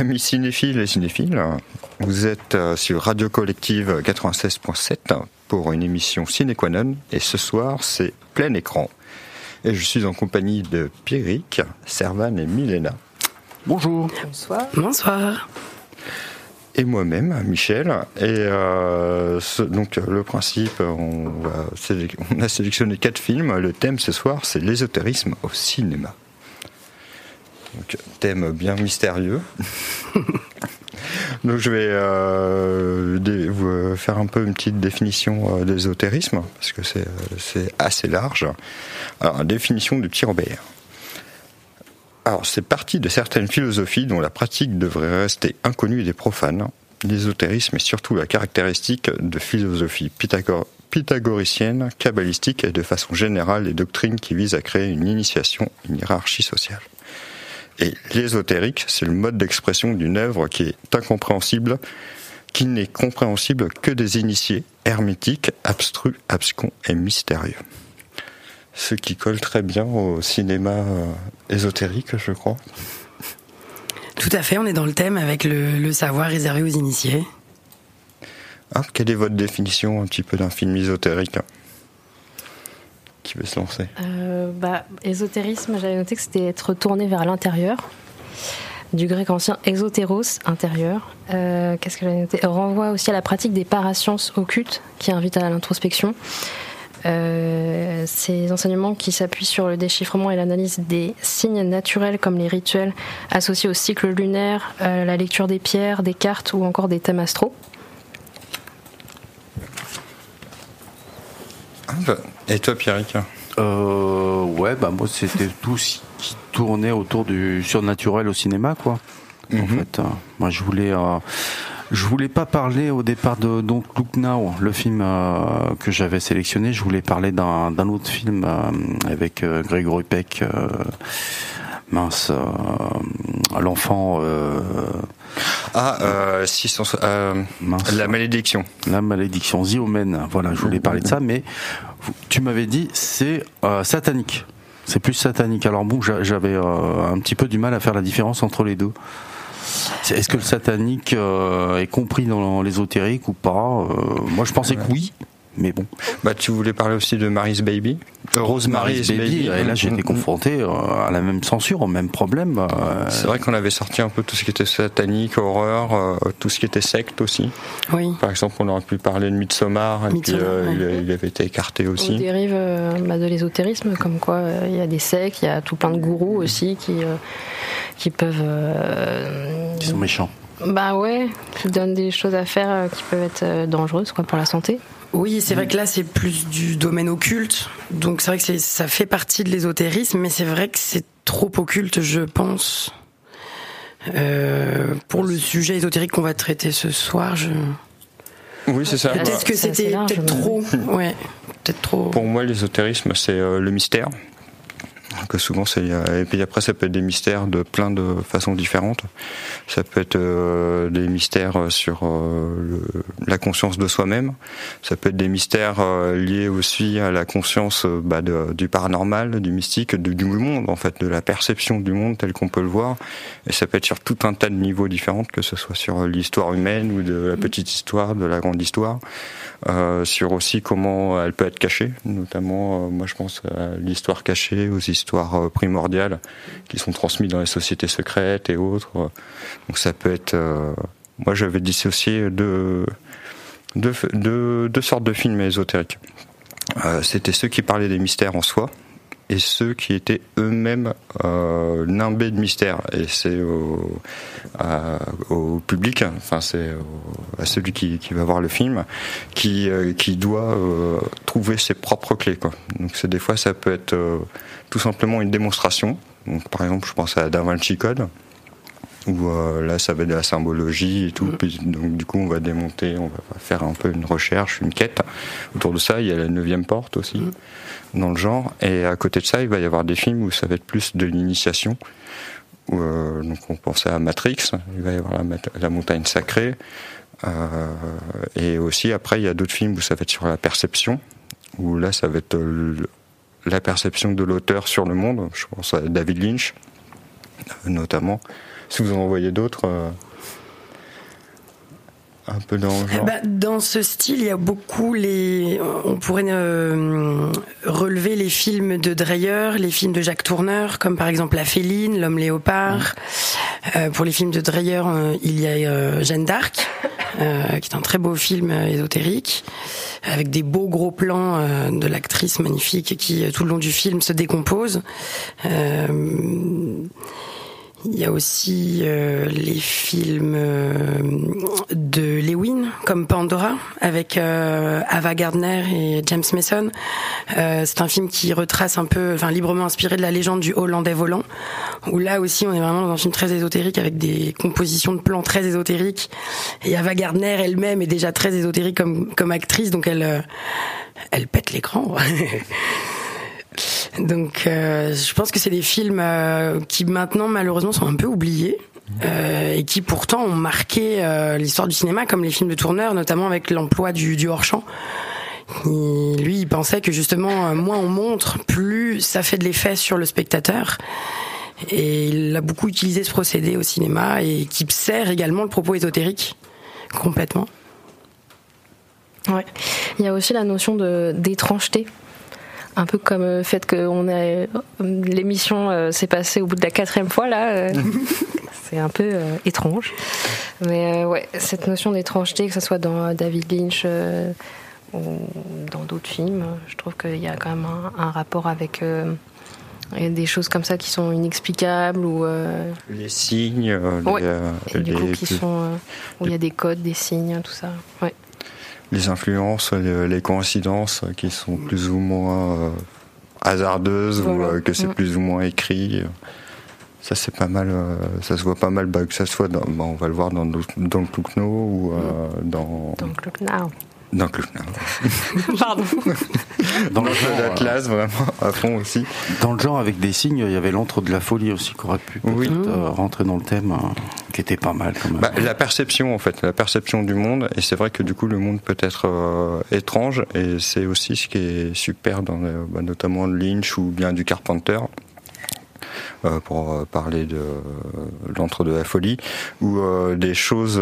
amis cinéphiles et cinéphiles. Vous êtes euh, sur Radio Collective 96.7 pour une émission Ciné et ce soir c'est plein écran. Et je suis en compagnie de Pierrick, Servan et Milena. Bonjour. Bonsoir. Bonsoir. Et moi-même, Michel. Et euh, donc le principe, on, on a sélectionné quatre films. Le thème ce soir, c'est l'ésotérisme au cinéma. Donc, thème bien mystérieux. Donc je vais euh, vous euh, faire un peu une petite définition euh, d'ésotérisme, parce que c'est assez large. Alors, définition du petit Robert. Alors, c'est parti de certaines philosophies dont la pratique devrait rester inconnue des profanes. L'ésotérisme est surtout la caractéristique de philosophie pythagoricienne, kabbalistique et de façon générale des doctrines qui visent à créer une initiation, une hiérarchie sociale. Et l'ésotérique, c'est le mode d'expression d'une œuvre qui est incompréhensible, qui n'est compréhensible que des initiés, hermétiques, abstrus, abscons et mystérieux. Ce qui colle très bien au cinéma euh, ésotérique, je crois. Tout à fait, on est dans le thème avec le, savoir réservé aux initiés. Ah, quelle est votre définition un petit peu d'un film ésotérique qui veut se lancer? Euh, bah, Ésotérisme, j'avais noté que c'était être tourné vers l'intérieur. Du grec ancien exotéros, intérieur. Euh, qu'est-ce que j'avais noté? Renvoie aussi à la pratique des parasciences occultes qui invitent à l'introspection. Euh, ces enseignements qui s'appuient sur le déchiffrement et l'analyse des signes naturels comme les rituels associés au cycle lunaire, la lecture des pierres, des cartes ou encore des thèmes astraux. Ah, bah, et toi, Pierrick euh, Ouais, bah moi c'était tout ce qui tournait autour du surnaturel au cinéma, quoi. En mhm. fait, euh, moi je voulais, euh, je voulais pas parler au départ de donc Look Now, le film euh, que j'avais sélectionné. Je voulais parler d'un autre film avec Grégory Peck mince, euh, l'enfant. Euh, ah, euh, euh la malédiction. La malédiction, Ziomen. Voilà, je voulais parler de ça, mais tu m'avais dit c'est satanique. C'est plus satanique. Alors bon, j'avais un petit peu du mal à faire la différence entre les deux. Est-ce que le satanique est compris dans l'ésotérique ou pas? Moi, je pensais que oui mais bon. Bah, tu voulais parler aussi de Mary's Baby? Rosemary's Baby, et là j'ai été confronté euh, à la même censure, au même problème. Euh. C'est vrai qu'on avait sorti un peu tout ce qui était satanique, horreur, euh, tout ce qui était secte aussi. Oui. Par exemple, on aurait pu parler de Midsommar, et puis il, avait été écarté aussi. On dérive bah, de l'ésotérisme, comme quoi il y a des sectes, il y a tout plein de gourous aussi qui, qui peuvent. Qui sont méchants. Bah ouais, qui donnent des choses à faire qui peuvent être dangereuses quoi, pour la santé. Oui, c'est vrai que là, c'est plus du domaine occulte. Donc, c'est vrai que ça fait partie de l'ésotérisme, mais c'est vrai que c'est trop occulte, je pense. Euh, pour le sujet ésotérique qu'on va traiter ce soir, je. Oui, c'est ça. Peut-être que c'était peut-être trop. Ouais, peut-être trop. Pour moi, l'ésotérisme, c'est euh, le mystère que souvent c'est et puis après ça peut être des mystères de plein de façons différentes. Ça peut être euh, des mystères sur euh, la conscience de soi-même. Ça peut être des mystères euh, liés aussi à la conscience bah, du paranormal du mystique du, monde en fait de la perception du monde tel qu'on peut le voir. Et ça peut être sur tout un tas de niveaux différents que ce soit sur l'histoire humaine ou de la petite histoire de la grande histoire. Sur aussi comment elle peut être cachée notamment moi je pense à l'histoire cachée aux histoires histoires euh, primordiales qui sont transmises dans les sociétés secrètes et autres. Donc ça peut être. Euh, moi, j'avais dissocié deux, deux, deux, sortes de films ésotériques. Euh, c'était ceux qui parlaient des mystères en soi et ceux qui étaient eux-mêmes euh, nimbés de mystère. Et c'est au, au, public, enfin c'est à celui qui, qui, va voir le film, qui, qui doit trouver ses propres clés. Quoi. Donc c'est des fois ça peut être tout simplement une démonstration. Donc, par exemple, je pense à Da Vinci Code, où euh, là, ça va être de la symbologie et tout. Mm. donc, du coup, on va démonter, on va faire un peu une recherche, une quête. Autour de ça, il y a la neuvième porte aussi, mm. Dans le genre. Et à côté de ça, il va y avoir des films où ça va être plus de l'initiation, donc on pensait à Matrix, il va y avoir la, montagne sacrée. et aussi après il y a d'autres films où ça va être sur la perception, où là ça va être la perception de l'auteur sur le monde. Je pense à David Lynch, notamment. Si vous en envoyez d'autres un peu dans bah, Dans ce style, il y a beaucoup les. On pourrait euh, relever les films de Dreyer, les films de Jacques Tourneur, comme par exemple La Féline, L'Homme Léopard. Euh, pour les films de Dreyer, euh, il y a Jeanne d'Arc, qui est un très beau film ésotérique, avec des beaux gros plans de l'actrice magnifique qui, tout le long du film, se décompose. Il y a aussi euh, les films euh, de Lewin, comme Pandora, avec euh, Ava Gardner et James Mason. c'est un film qui retrace un peu, enfin librement inspiré de la légende du Hollandais volant, où là aussi on est vraiment dans un film très ésotérique avec des compositions de plans très ésotériques. Et Ava Gardner elle-même est déjà très ésotérique comme comme actrice, donc elle elle pète l'écran. Donc, euh, je pense que c'est des films euh, qui maintenant malheureusement sont un peu oubliés. Euh, et qui pourtant ont marqué l'histoire du cinéma, comme les films de tourneur, notamment avec l'emploi du, du hors-champ. lui, il pensait que justement, moins on montre, plus ça fait de l'effet sur le spectateur. Et il a beaucoup utilisé ce procédé au cinéma et qui sert également le propos ésotérique complètement. Ouais. Il y a aussi la notion d'étrangeté un peu comme le fait que on a l'émission euh, s'est passée au bout de la quatrième fois là. Euh, c'est un peu euh, étrange. Mais ouais, cette notion d'étrangeté, que ce soit dans David Lynch ou dans d'autres films, je trouve qu'il y a quand même un, rapport avec des choses comme ça qui sont inexplicables ou les signes, du coup, qui sont où il y a des codes, des signes, tout ça. Ouais les influences, les, coïncidences qui sont plus ou moins euh, hasardeuses ou euh, que c'est mm. plus ou moins écrit. Ça c'est pas mal, euh, ça se voit pas mal, bah, que ça soit dans, bah, on va le voir dans, dans le ou dans. Dans le dans le Pardon. Dans le jeu d'Atlas, vraiment, à fond aussi. Dans le genre, avec des signes, il y avait l'antre de la folie aussi, qui aurait pu euh, rentrer dans le thème, euh, qui était pas mal quand même. Bah, la perception, en fait, la perception du monde, et c'est vrai que du coup, le monde peut être euh, étrange, et c'est aussi ce qui est super dans, bah, notamment Lynch ou bien du Carpenter, euh, pour euh, parler de l'entre de la folie, où euh, des choses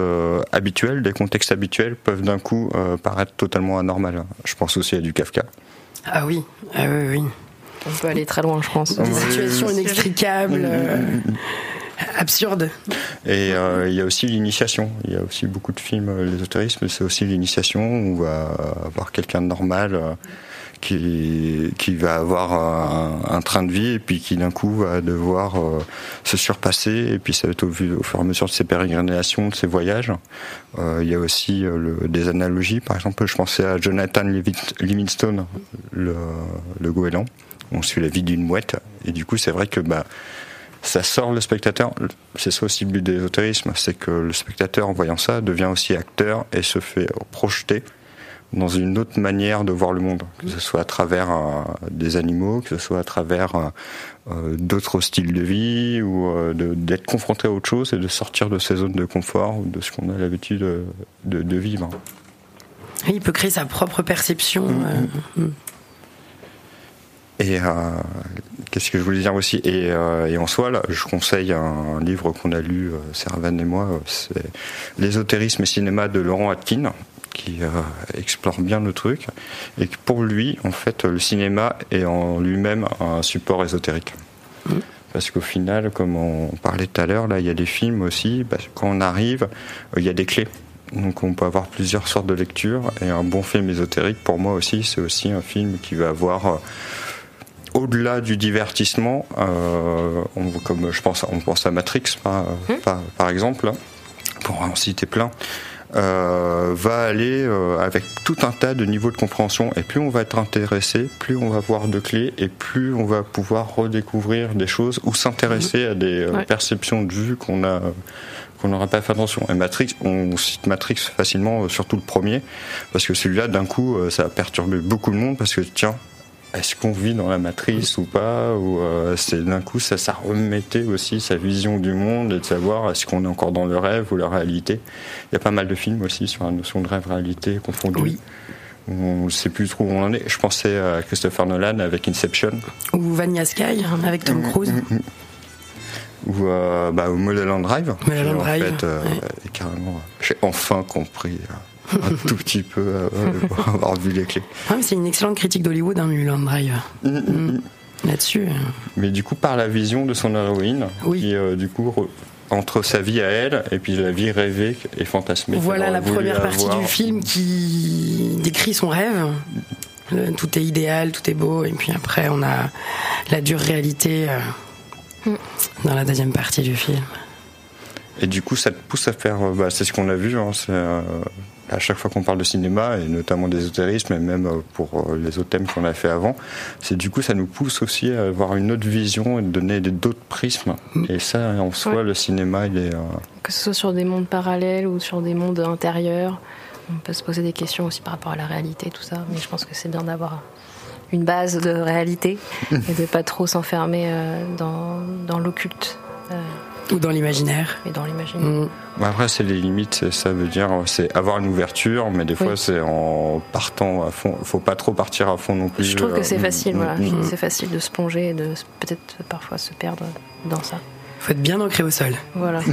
habituelles, des contextes habituels peuvent d'un coup paraître totalement anormales. Je pense aussi à du Kafka. Ah oui, ah oui, oui. On peut aller très loin, je pense. Des situations inextricables. absurdes. Et il y a aussi l'initiation. Il y a aussi beaucoup de films, l'ésotérisme, c'est aussi l'initiation où on va avoir quelqu'un de normal qui, va avoir un, train de vie et puis qui d'un coup va devoir euh, se surpasser et puis ça va être au, fur et à mesure de ses pérégrinations, de ses voyages. Euh, il y a aussi euh, des analogies, par exemple je pensais à Jonathan Livingstone, le, le goéland. On suit la vie d'une mouette et du coup c'est vrai que bah, ça sort le spectateur. C'est ça aussi le but de l'ésotérisme, c'est que le spectateur en voyant ça devient aussi acteur et se fait projeter dans une autre manière de voir le monde, que ce soit à travers euh, des animaux, que ce soit à travers euh, euh, d'autres styles de vie, ou d'être confronté à autre chose et de sortir de ses zones de confort ou de ce qu'on a l'habitude de, de, vivre. Il peut créer sa propre perception. Mm-hmm. Mm. Et qu'est-ce que je voulais dire aussi? Et, et, en soi, là, je conseille un, livre qu'on a lu, Servan et moi, c'est L'ésotérisme et cinéma de Laurent Atkin qui euh, explore bien le truc, et que pour lui, en fait, le cinéma est en lui-même un support ésotérique. Mm. Parce qu'au final, comme on parlait tout à l'heure, là, il y a des films aussi, quand on arrive, euh, il y a des clés. Donc on peut avoir plusieurs sortes de lectures, et un bon film ésotérique, pour moi aussi, c'est aussi un film qui va avoir... Euh, au-delà du divertissement, on, comme je pense, on pense à Matrix par, mm. par, par exemple, pour en citer plein, euh, va aller euh, avec tout un tas de niveaux de compréhension. Et plus on va être intéressé, plus on va voir de clés et plus on va pouvoir redécouvrir des choses ou s'intéresser à des euh, perceptions de vue qu'on a qu'on n'aura pas fait attention. Et Matrix, on cite Matrix facilement, surtout le premier, parce que celui-là, d'un coup, ça a perturbé beaucoup de monde, parce que tiens, est-ce qu'on vit dans la matrice ou pas ou euh, c'est d'un coup ça ça remettait aussi sa vision du monde et de savoir est-ce qu'on est encore dans le rêve ou la réalité il y a pas mal de films aussi sur la notion de rêve réalité confondue Oui. on ne sait plus trop où on en est je pensais à Christopher Nolan avec Inception Ou Vanilla Sky avec Tom Cruise. ou euh, bah, au Mulholland Drive Mulholland qui, en Drive, fait euh, ouais. carrément j'ai enfin compris euh, un tout petit peu euh, pour avoir vu les clés Ah, c'est une excellente critique d'Hollywood, hein, Mulholland Drive. Mm. Là-dessus. euh, Mais du coup, par la vision de son héroïne, Oui. qui euh, du coup, re- entre sa vie à elle et puis la vie rêvée et fantasmée. Voilà la première partie avoir. du film qui décrit son rêve. Le- tout est idéal, tout est beau, et puis après on a la dure réalité euh, dans la deuxième partie du film. Et du coup, ça te pousse à faire. bah, c'est ce qu'on a vu. hein, c'est, euh, à chaque fois qu'on parle de cinéma et notamment d'ésotérisme et même euh, pour euh, les autres thèmes qu'on a fait avant, c'est du coup ça nous pousse aussi à avoir une autre vision et de donner d'autres prismes. Et ça, en soi, Ouais. le cinéma, il est. euh, Que ce soit sur des mondes parallèles ou sur des mondes intérieurs, on peut se poser des questions aussi par rapport à la réalité, tout ça. Mais je pense que c'est bien d'avoir une base de réalité et de pas trop s'enfermer dans, dans l'occulte euh, Ou dans l'imaginaire. et dans l'imaginaire. Mm. Bah, Après, c'est les limites, ça veut dire c'est avoir une ouverture, mais des fois, Oui. c'est en partant à fond. faut pas trop partir à fond non plus. Je trouve que c'est Euh, facile, mm, voilà. mm, C'est facile de se plonger et de peut-être parfois se perdre dans ça. Faut être bien ancré au sol. Voilà.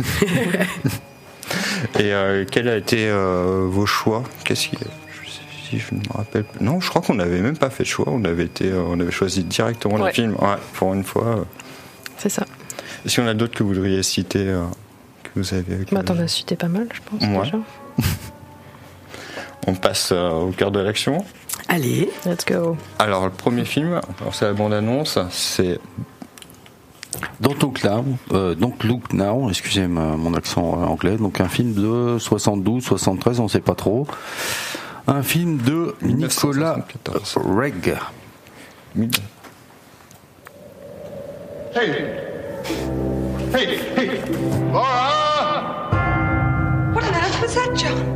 Et euh, quel a été euh, vos choix? Qu'est-ce qui. je sais Si je ne me rappelle plus. Non, je crois qu'on n'avait même pas fait de choix. On avait, été, euh, on avait choisi directement Ouais. les films. Ouais, pour une fois. c'est ça. Est-ce qu'il y en a d'autres que vous voudriez citer euh, que vous avez Bah, T'en as cité pas mal, je pense. Ouais. Déjà. On passe euh, au cœur de l'action. Allez, Let's go. Alors, le premier film, alors c'est la bande-annonce, c'est Don't Look Now, euh, Don't Look Now, excusez ma- mon accent euh, anglais, donc un film de 72, 73, on sait pas trop. Un film de Nicolas 1974. Reg. Hey, hey, hey, Laura! What on earth was that, John?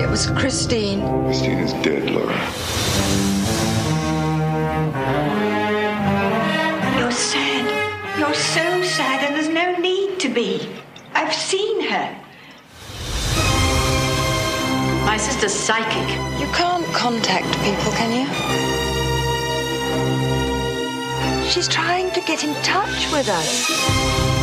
It was Christine. Christine is dead, Laura. You're sad. You're so sad, and there's no need to be. I've seen her. My sister's psychic. You can't contact people, can you? She's trying to get in touch with us.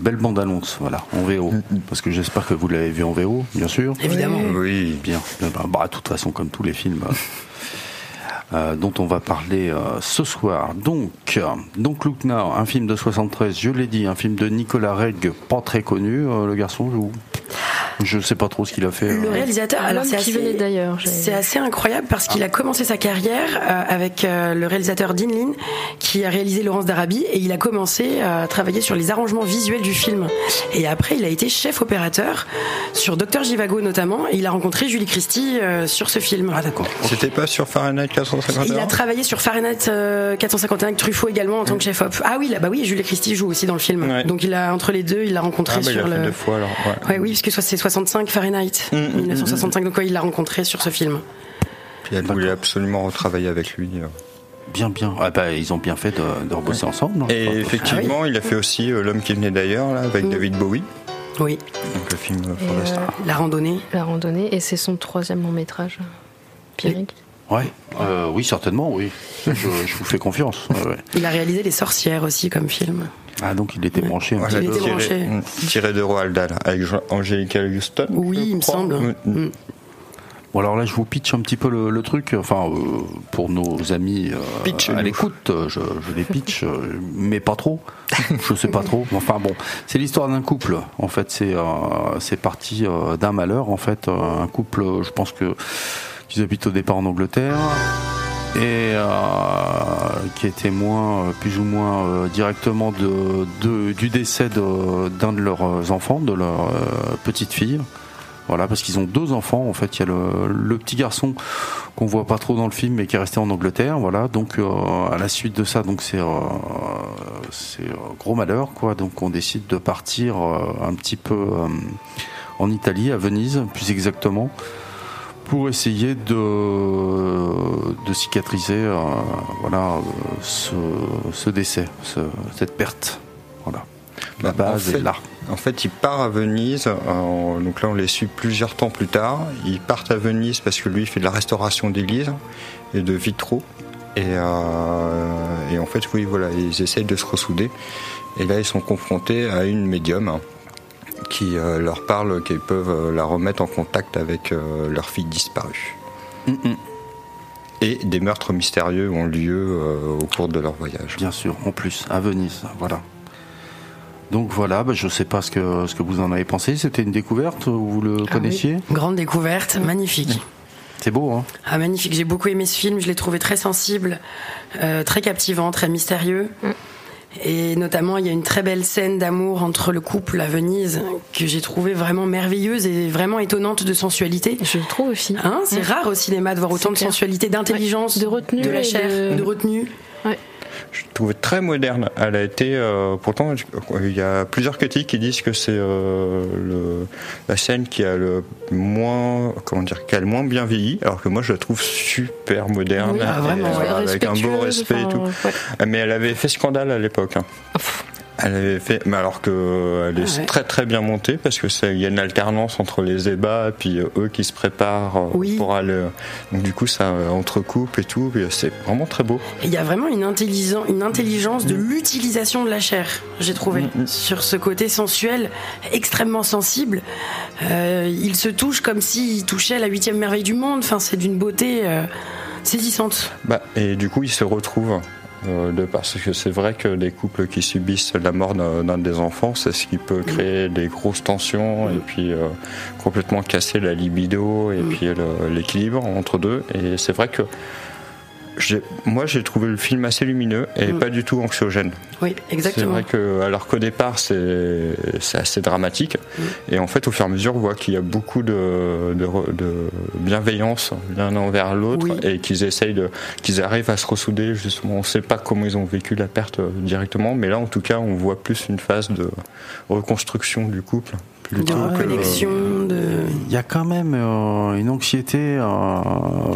Belle bande-annonce, voilà, en VO. Parce que j'espère que vous l'avez vu en VO, bien sûr. évidemment. Oui. Bien. Bah, bah, de toute façon, comme tous les films euh, euh, dont on va parler euh, ce soir. Donc, euh, donc Look Now, un film de 73, je l'ai dit, un film de Nicolas Reg, pas très connu, euh, le garçon. Je, je sais pas trop ce qu'il a fait. Le euh. réalisateur, alors c'est qui assez, d'ailleurs, c'est assez incroyable parce qu'il a commencé sa carrière euh, avec euh, le réalisateur Dean Lin qui a réalisé Laurence d'Arabie et il a commencé à travailler sur les arrangements visuels du film. Et après, il a été chef opérateur sur Docteur Jivago notamment et il a rencontré Julie Christie euh, sur ce film. Ah d'accord. C'était pas sur Fahrenheit 451 Il a travaillé sur Fahrenheit euh, 451 avec Truffaut également en tant que chef op. Ah oui, là, bah oui, Julie Christie joue aussi dans le film. Ouais. Donc il a entre les deux, il l'a rencontré Ah, bah, il sur a fait le. deux fois alors. Ouais. Ouais, oui, parce que c'est 65 Fahrenheit, Mm, mm, 1965. Donc ouais, il l'a rencontré sur ce film. Puis elle voulait absolument retravailler avec lui. euh. Bien, bien. Ah, bah, ils ont bien fait de, de rebosser ensemble. hein. Et Enfin, effectivement, il a fait aussi euh, L'homme qui venait d'ailleurs là, avec Mm. David Bowie, Oui, donc le film euh, euh, la randonnée. la randonnée, et c'est son troisième long métrage. Pierrick. Ouais. Euh, oui, certainement, oui. Je, je vous fais confiance. Ouais, ouais. Il a réalisé Les Sorcières aussi comme film. Ah, donc il était branché un Voilà, petit il peu. était branché. tiré, mm, tiré de Roald Dahl avec Angelica Houston. Oui, il me semble. Mm, mm. Bon alors là je vous pitch un petit peu le, le truc, enfin euh, pour nos amis euh, à l'écoute, euh, je, je les pitch, euh, mais pas trop, je sais pas trop. Enfin bon, c'est l'histoire d'un couple. En fait c'est euh, c'est parti euh, d'un malheur. En fait un couple, je pense que qu'ils habitent au départ en Angleterre. Et euh, qui est témoin euh, plus ou moins euh, directement du décès d'un de, leurs enfants, de leur petite fille. Voilà, parce qu'ils ont deux enfants. En fait, il y a le, petit garçon qu'on voit pas trop dans le film, mais qui est resté en Angleterre. Voilà, donc à la suite de ça, donc c'est euh, c'est gros malheur, quoi. Donc on décide de partir un petit peu en Italie, à Venise, plus exactement, pour essayer de, de cicatriser, euh, voilà, euh, ce, ce décès, ce- cette perte. Voilà. La Bah, en base fait- est là. En fait, il part à Venise. euh, donc là, on les suit plusieurs temps plus tard. Ils partent à Venise parce que lui, il fait de la restauration d'églises et de vitraux. Et, euh, et en fait, oui, voilà, ils essayent de se ressouder. Et là, ils sont confrontés à une médium qui euh, leur parle qu'ils peuvent euh, la remettre en contact avec euh, leur fille disparue. Mm, mm. Et des meurtres mystérieux ont lieu euh, au cours de leur voyage. Bien sûr, en plus, à Venise, voilà. Donc voilà, bah, je sais pas ce que, ce que vous en avez pensé. C'était une découverte, vous le Ah connaissiez? Grande découverte, magnifique. C'est beau, hein? Ah, magnifique, j'ai beaucoup aimé ce film, je l'ai trouvé très sensible, euh, très captivant, très mystérieux. Et notamment, il y a une très belle scène d'amour entre le couple à Venise que j'ai trouvé vraiment merveilleuse et vraiment étonnante de sensualité. Je trouve aussi. Hein, c'est rare au cinéma de voir autant de sensualité, d'intelligence, Ouais, de retenue de la chair, de- de retenue. Je trouve très moderne. Elle a été, euh, pourtant, il y a plusieurs critiques qui disent que c'est euh, la scène qui a le moins, comment dire, qui a le moins bien vieilli, alors que moi je la trouve super moderne, Oui, ah, vraiment, et, ouais. avec un beau respect et tout. ouais. Mais elle avait fait scandale à l'époque. hein. Elle avait fait, mais alors que elle est Ah ouais. très très bien montée parce que il y a une alternance entre les ébats et puis euh, eux qui se préparent euh, Oui. pour aller. Donc du coup ça euh, entrecoupe et tout, c'est vraiment très beau. Il y a vraiment une, intelligence, une intelligence Mm. de l'utilisation de la chair, j'ai trouvé, sur ce côté sensuel, extrêmement sensible. Euh, il se touche comme s'il touchait la huitième merveille du monde. Enfin, c'est d'une beauté euh, saisissante. Bah, et du coup, ils se retrouvent. Euh, de, parce que c'est vrai que les couples qui subissent la mort d'un des enfants, c'est ce qui peut créer des grosses tensions et puis euh, complètement casser la libido et puis le- l'équilibre entre deux. Et c'est vrai que moi j'ai trouvé le film assez lumineux et Mm. pas du tout anxiogène. Oui, C'est exactement. vrai que alors qu'au départ c'est c'est assez dramatique Mm. et en fait au fur et à mesure on voit qu'il y a beaucoup de, de, re- de bienveillance l'un envers l'autre Oui. et qu'ils essayent de qu'ils arrivent à se ressouder justement on sait pas comment ils ont vécu la perte euh, directement mais là en tout cas on voit plus une phase de reconstruction du couple De plutôt que reconnexion, de. Il y a quand même euh, une anxiété euh,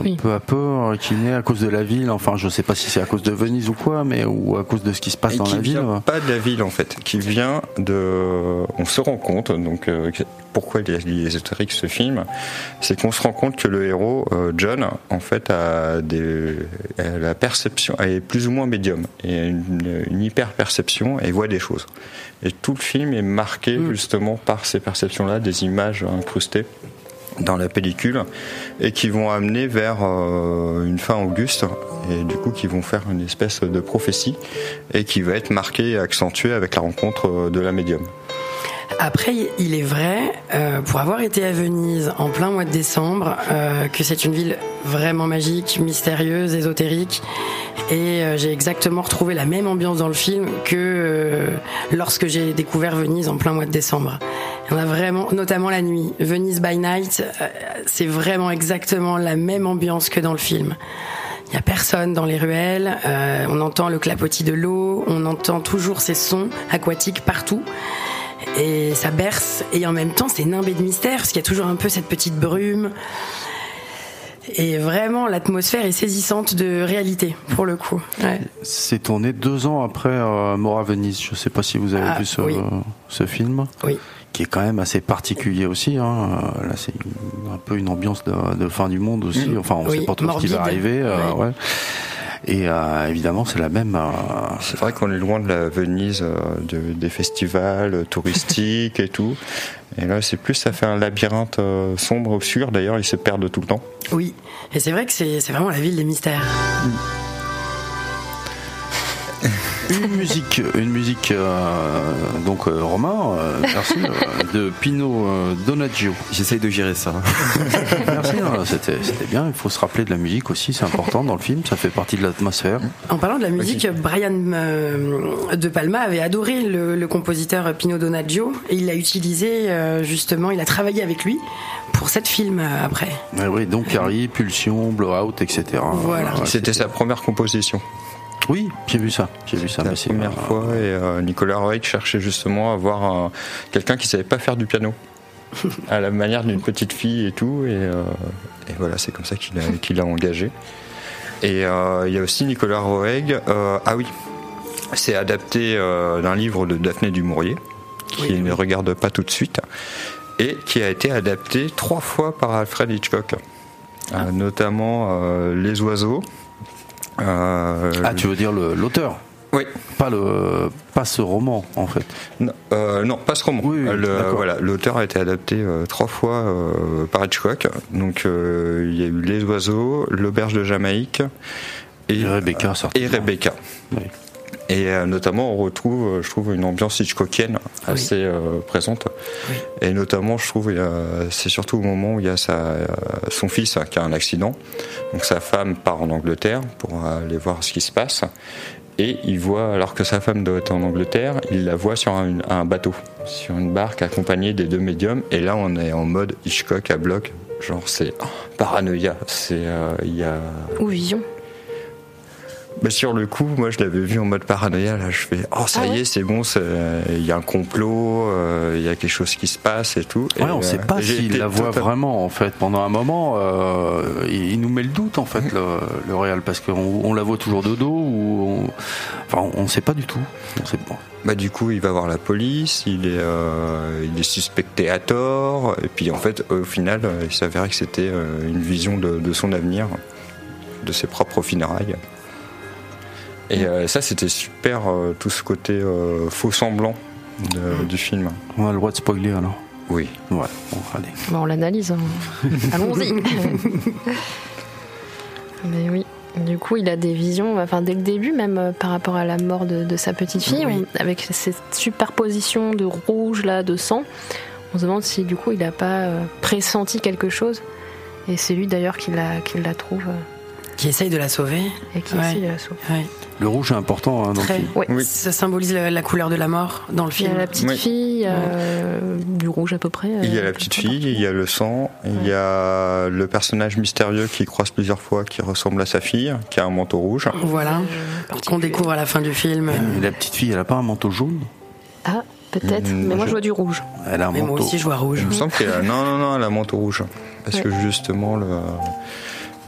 Oui. peu à peu euh, qui naît à cause de la ville. Enfin, je sais pas si c'est à cause de Venise ou quoi, mais ou à cause de ce qui se passe Et dans qui la ville. vient pas de la ville en fait, qui vient de. On se rend compte donc euh, pourquoi il est ésotérique ce film, c'est qu'on se rend compte que le héros euh, John en fait a des a la perception est plus ou moins médium et a une, une hyper perception et voit des choses. Et tout le film est marqué justement par ces perceptions là, des images incrustées dans la pellicule et qui vont amener vers euh, une fin auguste et du coup qui vont faire une espèce de prophétie et qui va être marquée et accentuée avec la rencontre euh, de la médium. Après, il est vrai, euh, pour avoir été à Venise en plein mois de décembre, euh, que c'est une ville vraiment magique, mystérieuse, ésotérique. Et euh, j'ai exactement retrouvé la même ambiance dans le film que lorsque j'ai découvert Venise en plein mois de décembre. En a vraiment, notamment la nuit. Venise by Night, c'est vraiment exactement la même ambiance que dans le film. Il n'y a personne dans les ruelles, on entend le clapotis de l'eau, on entend toujours ces sons aquatiques partout. Et ça berce, et en même temps c'est nimbé de mystère, parce qu'il y a toujours un peu cette petite brume. Et vraiment, l'atmosphère est saisissante de réalité, pour le coup. Ouais. C'est tourné deux ans après euh, Mort à Venise. Je sais pas si vous avez Ah, vu ce, oui. ce film. Oui. qui est quand même assez particulier aussi. Hein. Euh, Là, c'est un peu une ambiance de, de fin du monde aussi. Enfin, on Oui, sait pas trop ce qui va arriver. euh, Ouais. ouais. Et euh, évidemment, c'est la même. euh, C'est vrai qu'on est loin de la Venise euh, de- des festivals touristiques et tout. Et là, c'est plus, ça fait un labyrinthe euh, sombre, obscur. D'ailleurs, ils se perdent tout le temps. Oui. Et c'est vrai que c'est c'est vraiment la ville des mystères. Une musique, une musique euh, donc euh, Romain, euh, merci, euh, de Pino euh, Donaggio. J'essaye de gérer ça. Merci, hein, c'était c'était bien. Il faut se rappeler de la musique aussi, c'est important dans le film, ça fait partie de l'atmosphère. En parlant de la musique, Brian euh, De Palma avait adoré le, le compositeur Pino Donaggio et il l'a utilisé euh, justement, il a travaillé avec lui pour cette film euh, après. Ouais, oui, donc Carrie, Pulsion, Blowout, etc. Voilà. Ouais, C'était sa première composition. Oui, j'ai vu ça, j'ai vu ça. la première fois et euh, Nicolas Roeg cherchait justement à avoir un- quelqu'un qui savait pas faire du piano. À la manière d'une petite fille et tout et, euh, et voilà c'est comme ça qu'il l'a engagé. Et euh, il y a aussi Nicolas Roeg euh, ah oui c'est adapté euh, d'un livre de Daphné du Maurier qui ne regarde pas tout de suite et qui a été adapté trois fois par Alfred Hitchcock. Euh, notamment euh, Les oiseaux euh, Ah, tu veux dire l'auteur oui pas le pas ce roman en fait. Non, euh, non, pas ce roman. Oui, oui, Euh, le- voilà, l'auteur a été adapté euh, trois fois euh, par Hitchcock. Donc euh, il y a eu Les Oiseaux, L'Auberge de Jamaïque et, Et Rebecca, et. Rebecca. Et euh, notamment, on retrouve, euh, je trouve, une ambiance Hitchcockienne assez euh, présente. Et notamment, je trouve, c'est surtout au moment où il y a sa, son fils hein, qui a un accident. Donc sa femme part en Angleterre pour aller voir ce qui se passe. Et il voit, alors que sa femme doit être en Angleterre, il la voit sur un, un bateau, sur une barque accompagnée des deux médiums. Et là, on est en mode Hitchcock à bloc. Genre, c'est oh, paranoïa. C'est, euh, il y a. Ou Vision. Mais sur le coup, moi je l'avais vu en mode paranoïa. Là, je fais oh ça Ah y est, c'est bon, il y a un complot, euh, il y a quelque chose qui se passe et tout. Ouais, Et, on sait euh, pas j'ai s'il la voit vraiment en fait. Pendant un moment, euh, il nous met le doute en fait le, le réel parce qu'on on la voit toujours de dos ou on, enfin on sait pas du tout. On sait pas. Bah du coup, il va voir la police, il est, euh, il est suspecté à tort, et puis en fait, au final, il s'avérait que c'était une vision de, de son avenir, de ses propres funérailles. Et euh, ça, c'était super, euh, tout ce côté euh, faux semblant de- du film. On a le droit de spoiler alors. Oui. Ouais. Bon, allez. Bon, on l'analyse. hein. Allons-y. Mais oui. Du coup, il a des visions, enfin dès le début, même euh, par rapport à la mort de, de sa petite fille, Oui. on- avec cette superposition de rouge là, de sang, on se demande si du coup il n'a pas euh, pressenti quelque chose. Et c'est lui d'ailleurs qui la, qui la trouve euh, Qui essaye de la sauver. et qui Ouais. essaie de la sauver. Ouais. Le rouge est important hein, dans le Très. film. Oui. Oui. Ça symbolise la, la couleur de la mort dans le Il y film. a la petite Oui. fille, euh, du rouge à peu près. Il y a euh, la petite fille, il y a le sang, il y a le personnage mystérieux qui croise plusieurs fois, qui ressemble à sa fille, qui a un manteau rouge. Voilà. euh, Qu'on découvre à la fin du film. La petite fille, elle a pas un manteau jaune? Ah, peut-être, Mm, mais moi je- je vois du rouge. Elle a un Mais moi manteau. aussi, je vois rouge. Il me semble qu'elle a... Non, non, non, elle a un manteau rouge. Parce Ouais. que justement, le,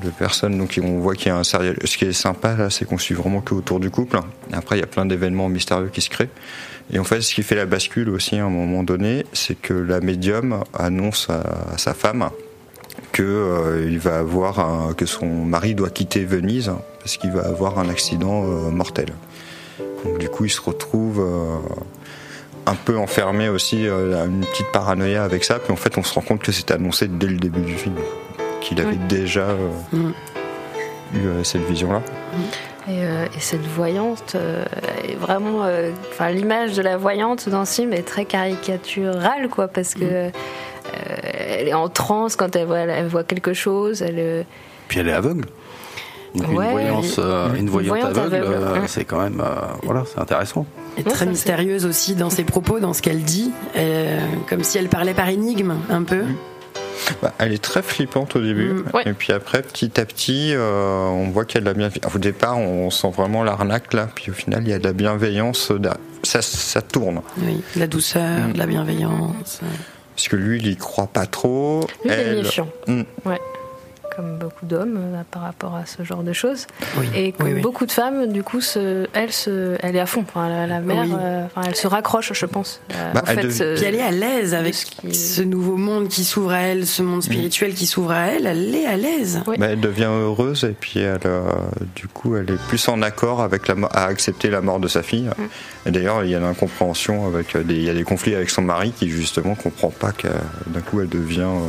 le personne, donc on voit qu'il y a un sérieux. Ce qui est sympa là, c'est qu'on suit vraiment que autour du couple. Après, il y a plein d'événements mystérieux qui se créent. Et en fait, ce qui fait la bascule aussi à un moment donné, c'est que la médium annonce à, sa femme que euh, il va avoir que son mari doit quitter Venise parce qu'il va avoir un accident euh, mortel. Donc du coup, il se retrouve euh, un peu enfermé aussi, une petite paranoïa avec ça. Puis en fait, on se rend compte que c'était annoncé dès le début du film, qu'il avait déjà euh, Mm. eu euh, cette vision-là. Et, euh, et cette voyante euh, est vraiment. euh, Enfin, l'image de la voyante dans ce film est très caricaturale, quoi, parce que. euh, elle est en transe quand elle voit, elle voit quelque chose. Elle, euh, Puis elle est aveugle. Donc Ouais, une voyance, euh, une voyante, voyante aveugle, aveugle, euh, ouais. c'est quand même, euh, voilà, c'est intéressant. Et très mystérieuse aussi dans ses propos, dans ce qu'elle dit. Euh, comme si elle parlait par énigme, un peu. Bah, elle est très flippante au début, Mm, ouais. et puis après, petit à petit, euh, on voit qu'elle a bien. Au départ, on sent vraiment l'arnaque là, puis au final, il y a de la bienveillance. Ça, ça tourne. Oui, de la douceur, de la bienveillance. Parce que lui, il y croit pas trop. lui, il est Elle- méfiant. Mm. Ouais. Comme beaucoup d'hommes euh, par rapport à ce genre de choses. Oui. Et comme oui, oui. beaucoup de femmes, du coup, se, elle, se, elle est à fond. Enfin, la, la mère, Oui. euh, enfin, elle se raccroche, je pense. euh, Bah, au elle fait, dev- euh, Puis elle est à l'aise avec ce qui- ce nouveau monde qui s'ouvre à elle, ce monde spirituel qui s'ouvre à elle. Elle est à l'aise. Oui. Bah, elle devient heureuse et puis elle, euh, du coup, elle est plus en accord avec la, à accepter la mort de sa fille. Mm. Et d'ailleurs, il y a l'incompréhension avec des, il y a des conflits avec son mari qui justement comprend pas que d'un coup elle devient euh,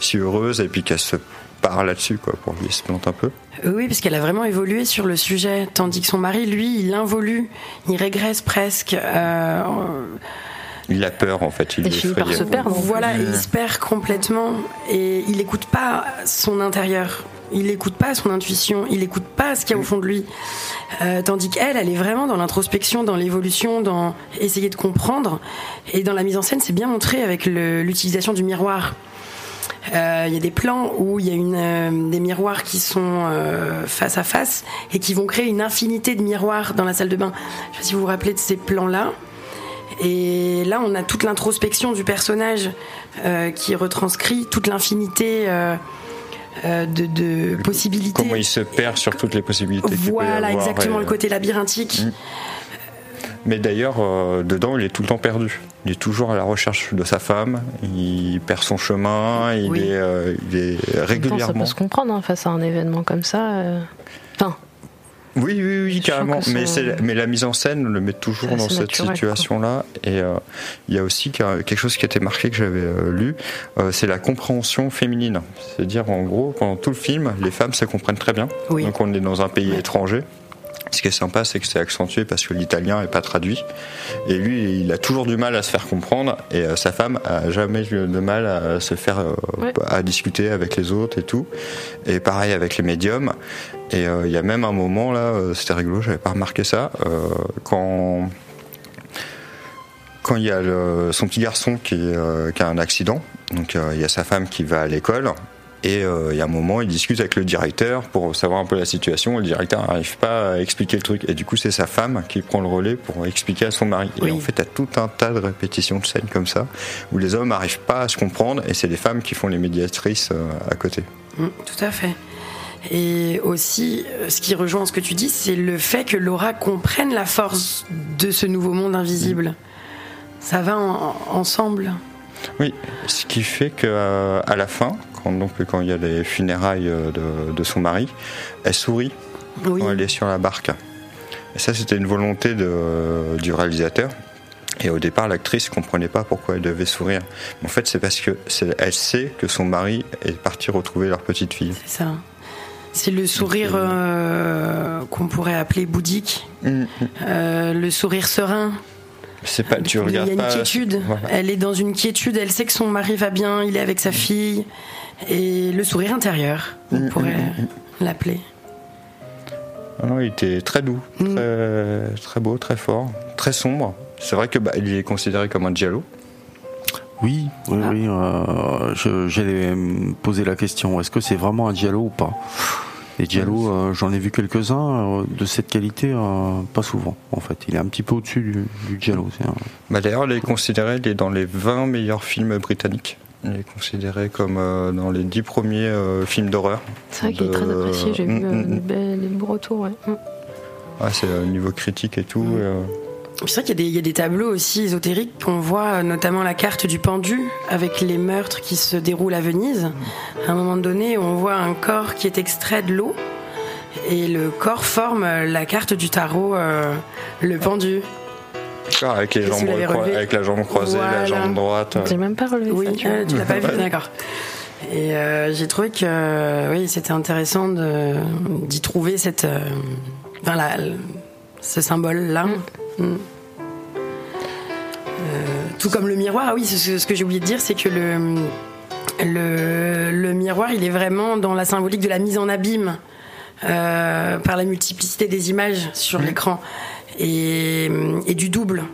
si heureuse et puis qu'elle se part là-dessus, quoi, pour lui, il se plante un peu. Oui, parce qu'elle a vraiment évolué sur le sujet, tandis que son mari, lui, il involue, il régresse presque. Euh, Il a peur, en fait. Il Et est finit par se perdre. Voilà, il se perd complètement et il n'écoute pas son intérieur. Il n'écoute pas son intuition, il n'écoute pas ce qu'il y a au fond de lui. Euh, tandis qu'elle, elle est vraiment dans l'introspection, dans l'évolution, dans essayer de comprendre. Et dans la mise en scène, c'est bien montré avec l'utilisation du miroir. Euh, Il y a des plans où il y a une, euh, des miroirs qui sont euh, face à face et qui vont créer une infinité de miroirs dans la salle de bain. Je sais pas si vous vous rappelez de ces plans-là. Et là, on a toute l'introspection du personnage qui retranscrit toute l'infinité de, de possibilités. Comment il se perd sur toutes les possibilités qu'il peut y Voilà, exactement, et- le côté labyrinthique. Mm. Mais d'ailleurs, euh, dedans, il est tout le temps perdu. Il est toujours à la recherche de sa femme. Il perd son chemin. Il Oui. est, euh, il est En même temps, ça régulièrement. peut se comprendre hein, face à un événement comme ça. euh. Enfin, Oui, oui, oui, carrément. Mais, la mise en scène le met toujours dans cette situation-là. Et euh, il y a aussi quelque chose qui était marqué que j'avais euh, lu, euh, c'est la compréhension féminine. C'est-à-dire, en gros, pendant tout le film, les femmes se comprennent très bien. Oui. Donc on est dans un pays étranger. Ce qui est sympa, c'est que c'est accentué parce que l'italien est pas traduit. Et lui, il a toujours du mal à se faire comprendre. Et euh, sa femme a jamais eu de mal à se faire, euh, Ouais. à discuter avec les autres et tout. Et pareil avec les médiums. Et euh, il y a même un moment là, c'était rigolo, j'avais pas remarqué ça, quand quand il y a le- son petit garçon qui, qui a un accident, donc il y a sa femme qui va à l'école. Et euh, il y a un moment, il discute avec le directeur pour savoir un peu la situation. Le directeur n'arrive pas à expliquer le truc. Et du coup, c'est sa femme qui prend le relais pour expliquer à son mari. Oui. Et en fait, tu as tout un tas de répétitions de scènes comme ça, où les hommes n'arrivent pas à se comprendre. Et c'est les femmes qui font les médiatrices euh, à côté. Mm, tout à fait. Et aussi, euh, ce qui rejoint ce que tu dis, c'est le fait que Laura comprenne la force de ce nouveau monde invisible. Ça va en- ensemble. Oui, ce qui fait que à la fin, quand, donc, quand il y a les funérailles euh, de, de son mari, elle sourit Oui. quand elle est sur la barque. Et ça, c'était une volonté de- du réalisateur. Et au départ, l'actrice comprenait pas pourquoi elle devait sourire. Mais en fait, c'est parce que c'est- elle sait que son mari est parti retrouver leur petite fille. C'est ça. C'est le sourire euh, qu'on pourrait appeler bouddhique, Mm, euh, le sourire serein. C'est pas, tu il y a une pas. quiétude. Voilà. Elle est dans une quiétude. Elle sait que son mari va bien. Il est avec sa fille. Et le sourire intérieur, on Mm, pourrait mm, l'appeler. Ah non, il était très doux, Mm. très, très beau, très fort, très sombre. C'est vrai que bah, il est considéré comme un giallo. Oui, oui, Ah. oui. euh, je- J'allais me poser la question est-ce que c'est vraiment un giallo ou pas? Les giallo, euh, j'en ai vu quelques-uns euh, de cette qualité, euh, pas souvent en fait. Il est un petit peu au-dessus du, du giallo. un- Bah, D'ailleurs, il est considéré il est dans les 20 meilleurs films britanniques. Il est considéré comme euh, dans les 10 premiers euh, films d'horreur. c'est vrai qu'il est très apprécié. J'ai vu Mm, euh, mm, des, mm. belles- des beaux retours. Ouais. Mm. Ouais, c'est au niveau critique et tout. Mm. euh, C'est vrai qu'il y, a des- il y a des tableaux aussi ésotériques qu'on voit, euh, notamment la carte du pendu avec les meurtres qui se déroulent à Venise. À un moment donné, on voit un corps qui est extrait de l'eau et le corps forme euh, la carte du tarot, euh, le pendu. Avec, les jambes avec la jambe croisée, la jambe droite. J'ai même pas relevé Oui, ça. tu vois. euh, tu l'as pas vu, d'accord. Et euh, j'ai trouvé que euh, oui, c'était intéressant d'y trouver cette, euh, enfin, la- ce symbole-là. Mm. Euh, tout comme le miroir, ah oui, ce, que j'ai oublié de dire, c'est que le, le, le miroir, il est vraiment dans la symbolique de la mise en abîme euh, par la multiplicité des images sur l'écran et, du double.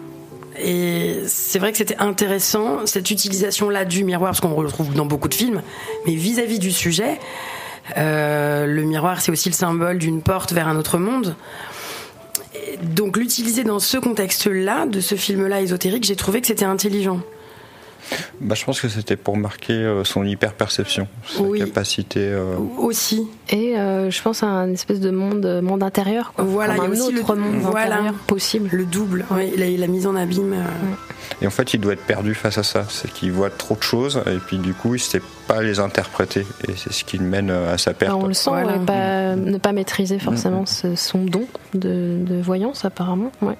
Et c'est vrai que c'était intéressant cette utilisation-là du miroir, parce qu'on retrouve dans beaucoup de films, mais vis-à-vis du sujet, euh, le miroir c'est aussi le symbole d'une porte vers un autre monde. Donc l'utiliser dans ce contexte-là, de ce film-là ésotérique, j'ai trouvé que c'était intelligent. Bah, je pense que c'était pour marquer euh, son hyper-perception, sa Oui. capacité. euh, Aussi, Et euh, je pense à un espèce de monde, monde intérieur. Quoi. Voilà, Comme il y a un aussi autre le- monde voilà. intérieur possible. le double, ouais, la, la mise en abîme. euh, Et en fait, il doit être perdu face à ça. C'est qu'il voit trop de choses et puis du coup, il ne sait pas les interpréter. Et c'est ce qui le mène à sa perte. Enfin, on le sent, Voilà. ouais, pas- ne pas maîtriser forcément Mhm. ce- son don de, de voyance apparemment. Ouais.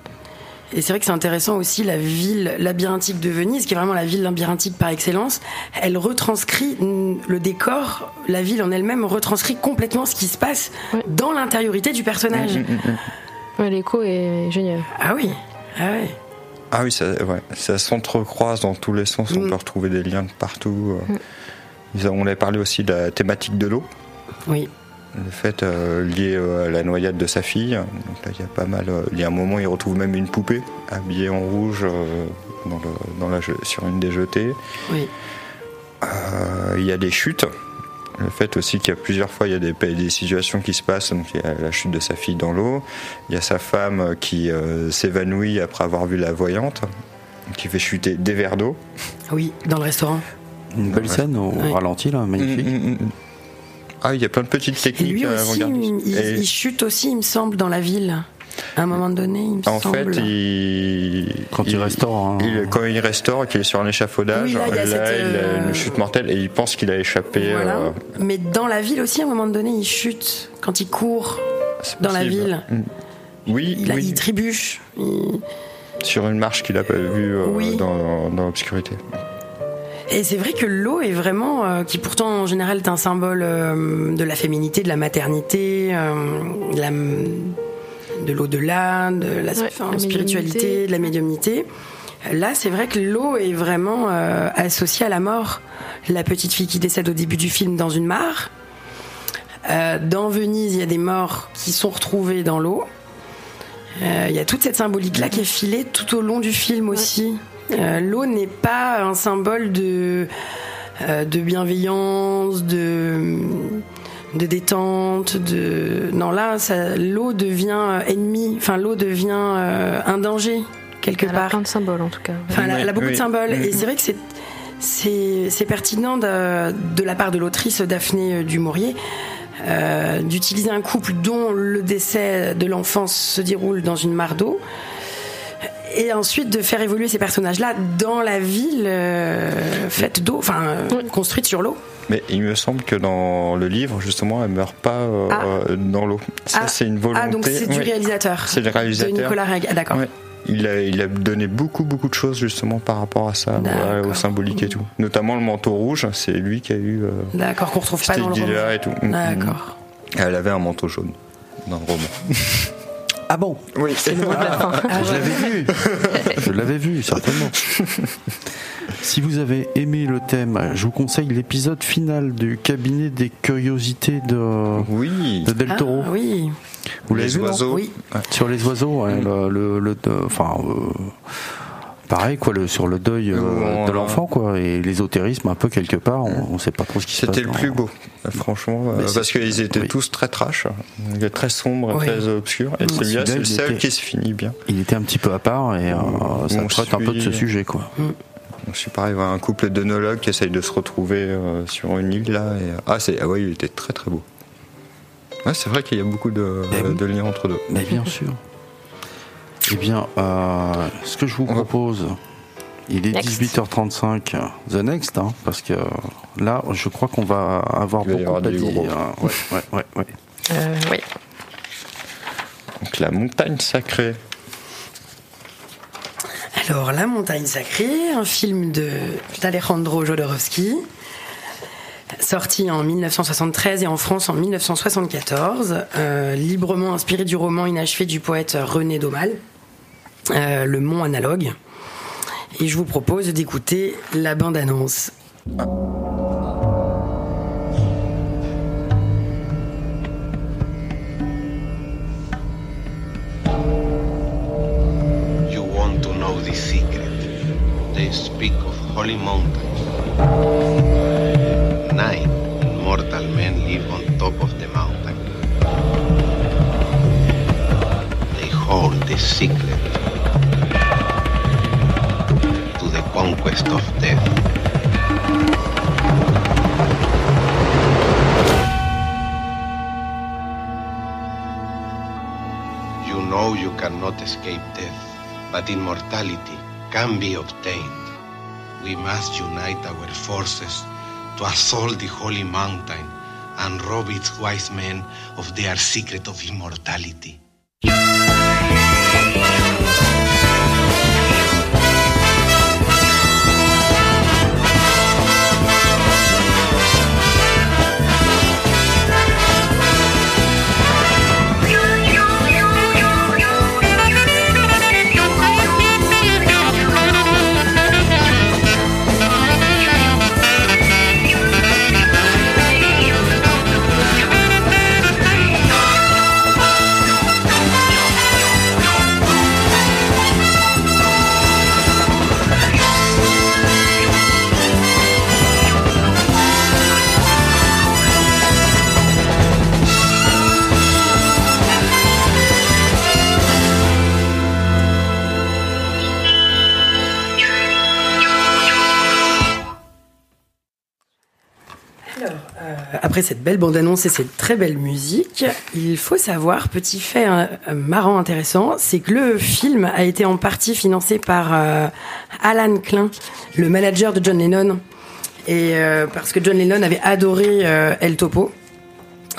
Et c'est vrai que c'est intéressant aussi la ville labyrinthique de Venise, qui est vraiment la ville labyrinthique par excellence. Elle retranscrit mm, le décor, la ville en elle-même retranscrit complètement ce qui se passe Ouais. dans l'intériorité du personnage. Ouais, L'écho est génial. Ah oui, ah ouais. Ah oui, ça, ouais, ça s'entrecroise dans tous les sens, on Mm. peut retrouver des liens de partout. euh. On avait parlé aussi de la thématique de l'eau, Oui. Le fait euh, lié euh, à la noyade de sa fille. Donc là, il y a pas mal. euh, il y a un moment, il retrouve même une poupée habillée en rouge euh, dans le- dans la, je- sur une des jetées. Oui. Euh, il y a des chutes. Le fait aussi qu'il y a plusieurs fois il y a des, des situations qui se passent. Donc il y a la chute de sa fille dans l'eau. Il y a sa femme qui euh, s'évanouit après avoir vu la voyante, qui fait chuter des verres d'eau. Oui, dans le restaurant. Une belle scène au Ouais. ralenti, là, magnifique. Mm, mm, mm. Ah, il y a plein de petites Et techniques lui euh, aussi, avant-gardistes. il, Et il chute aussi, il me semble, dans la ville. À un moment donné, il me en semble. fait, il, Quand il restaure, hein. il- quand il restaure, qu'il est sur un échafaudage, Oui, là, il a cette, il a euh, une chute mortelle et il pense qu'il a échappé. Voilà. euh, Mais dans la ville aussi, à un moment donné, il chute quand il court. Dans la ville. Mm. Oui, Il, a- oui. il trébuche. Il- sur une marche qu'il a pas vue euh, Oui. dans, dans l'obscurité. Et c'est vrai que l'eau est vraiment, euh, qui pourtant en général est un symbole euh, de la féminité, de la maternité, euh, de la- de l'au-delà, de la Ouais, enfin, la spiritualité, de la médiumnité. Là, c'est vrai que l'eau est vraiment euh, associée à la mort. La petite fille qui décède au début du film dans une mare. Euh, dans Venise, il y a des morts qui sont retrouvés dans l'eau. Euh, Il y a toute cette symbolique-là qui est filée tout au long du film aussi. Euh, L'eau n'est pas un symbole de, euh, de bienveillance, de, de détente. De... Non, là, l'eau devient euh, ennemi. Enfin, l'eau devient euh, un danger, quelque Elle a part. plein de symboles en tout cas. Enfin, elle a- elle a beaucoup Oui, de symboles. oui. Et c'est vrai que c'est, c'est, pertinent de, de la part de l'autrice Daphné Dumouriez euh, d'utiliser un couple dont le décès de l'enfance se déroule dans une mare d'eau. Et ensuite de faire évoluer ces personnages-là dans la ville euh, faite d'eau, enfin euh, construite sur l'eau. Mais il me semble que dans le livre, justement, elle meurt pas euh, Ah. dans l'eau. Ça, Ah. c'est une volonté. Ah, donc c'est du réalisateur. C'est le réalisateur. De Nicolas Reg. Ah, d'accord. Il a, il a donné beaucoup beaucoup de choses justement par rapport à ça, D'accord. ouais, au symbolique et tout. Notamment le manteau rouge, c'est lui qui a eu euh, D'accord, qu'on retrouve pas dans le roman. et tout. Mm, mm. D'accord. Elle avait un manteau jaune dans le roman. Ah bon Oui. C'est le mot de la fin. Je l'avais vu. Je l'avais vu, certainement. Si vous avez aimé le thème, je vous conseille l'épisode final du cabinet des curiosités de, Oui. de Del Ah, Toro. oui. Vous l'avez Les oiseaux. Oui. Sur les oiseaux, ouais, le, le- le- de- enfin, euh, pareil quoi, le, sur le deuil euh, de l'enfant quoi, et l'ésotérisme un peu quelque part, on, on sait pas trop ce qui se passe. C'était le dans- plus beau, franchement, euh, c'est- parce qu'ils étaient oui. tous très trash, euh, très sombres, Oui. très obscurs. Et celui-là, Celui-là, c'est le seul était- qui se finit bien. Il était un petit peu à part et euh, ça On traite un peu de ce sujet quoi. Je suis pareil, un couple d'œnologues qui essaye de se retrouver euh, sur une île là. Et, ah, c'est, ah ouais, il était très très beau. Ouais, c'est vrai qu'il y a beaucoup de, de liens entre deux. Mais bien sûr. Eh bien, euh, ce que je vous propose, il est Next. 18h35, the next, hein, parce que là, je crois qu'on va avoir Il beaucoup gros. Ouais, ouais, ouais, ouais. Euh, oui. Donc la montagne sacrée. Alors, La montagne sacrée, un film de d'Alejandro Jodorowsky, sorti en 1973 et en France en 1974, euh, librement inspiré du roman inachevé du poète René Daumal, euh, Le Mont Analogue. Et je vous propose d'écouter la bande-annonce. You want to know the secret? They speak of holy mountains. Nine mortal men live on top of the mountain. They hold the secret conquest of death. You know you cannot escape death, but immortality can be obtained. We must unite our forces to assault the holy mountain and rob its wise men of their secret of immortality. Après cette belle bande-annonce et cette très belle musique, il faut savoir, petit fait euh, marrant intéressant, c'est que le film a été en partie financé par euh, Alan Klein, le manager de John Lennon. Et euh, parce que John Lennon avait adoré euh, El Topo.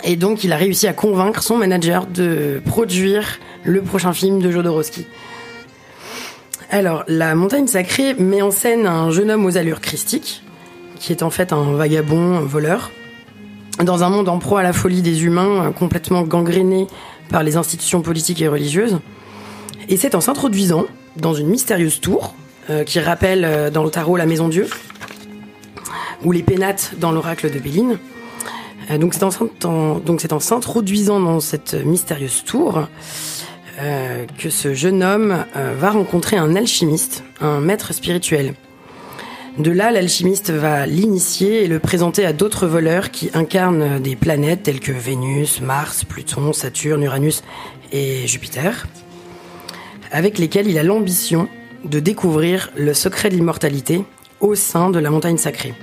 Et donc il a réussi à convaincre son manager de produire le prochain film de Jodorowsky. Alors, La montagne sacrée met en scène un jeune homme aux allures christiques, qui est en fait un vagabond, un voleur, dans un monde en proie à la folie des humains, euh, complètement gangréné par les institutions politiques et religieuses. Et c'est en s'introduisant dans une mystérieuse tour, euh, qui rappelle euh, dans le tarot la maison Dieu, ou les pénates dans l'oracle de Béline. Donc c'est en, s'introduisant dans cette mystérieuse tour que ce jeune homme va rencontrer un alchimiste, un maître spirituel. De là, l'alchimiste va l'initier et le présenter à d'autres voleurs qui incarnent des planètes telles que Vénus, Mars, Pluton, Saturne, Uranus et Jupiter, avec lesquels il a l'ambition de découvrir le secret de l'immortalité au sein de la montagne sacrée,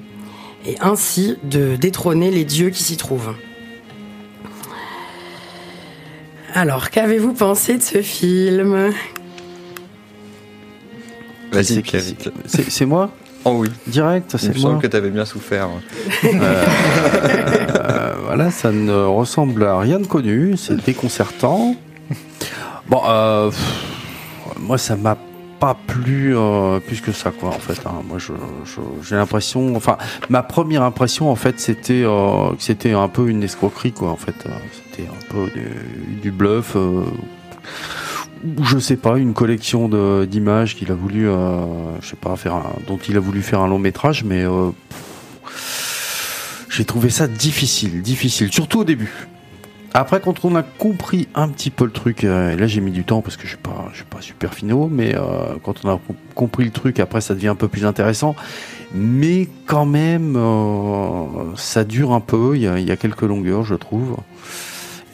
et ainsi de détrôner les dieux qui s'y trouvent. Alors, qu'avez-vous pensé de ce film? Vas-y, c'est moi? Oh oui. Direct, Il c'est me semble moi. que t'avais bien souffert. Euh, voilà, ça ne ressemble à rien de connu, c'est déconcertant. Bon, euh, pff, moi ça m'a pas plu euh, plus que ça quoi en fait. hein. Moi je je- j'ai l'impression, enfin ma première impression en fait c'était euh, que c'était un peu une escroquerie quoi en fait. Euh, C'était un peu du, du bluff. Je sais pas, une collection d'images qu'il a voulu, euh, je sais pas, faire dont il a voulu faire un long métrage, mais euh, j'ai trouvé ça difficile, difficile, surtout au début. Après, quand on a compris un petit peu le truc, euh, et là j'ai mis du temps parce que je suis pas, je suis pas super finaux, mais euh, quand on a com- compris le truc, après ça devient un peu plus intéressant. Mais quand même, ça dure un peu. Il y a quelques longueurs, je trouve,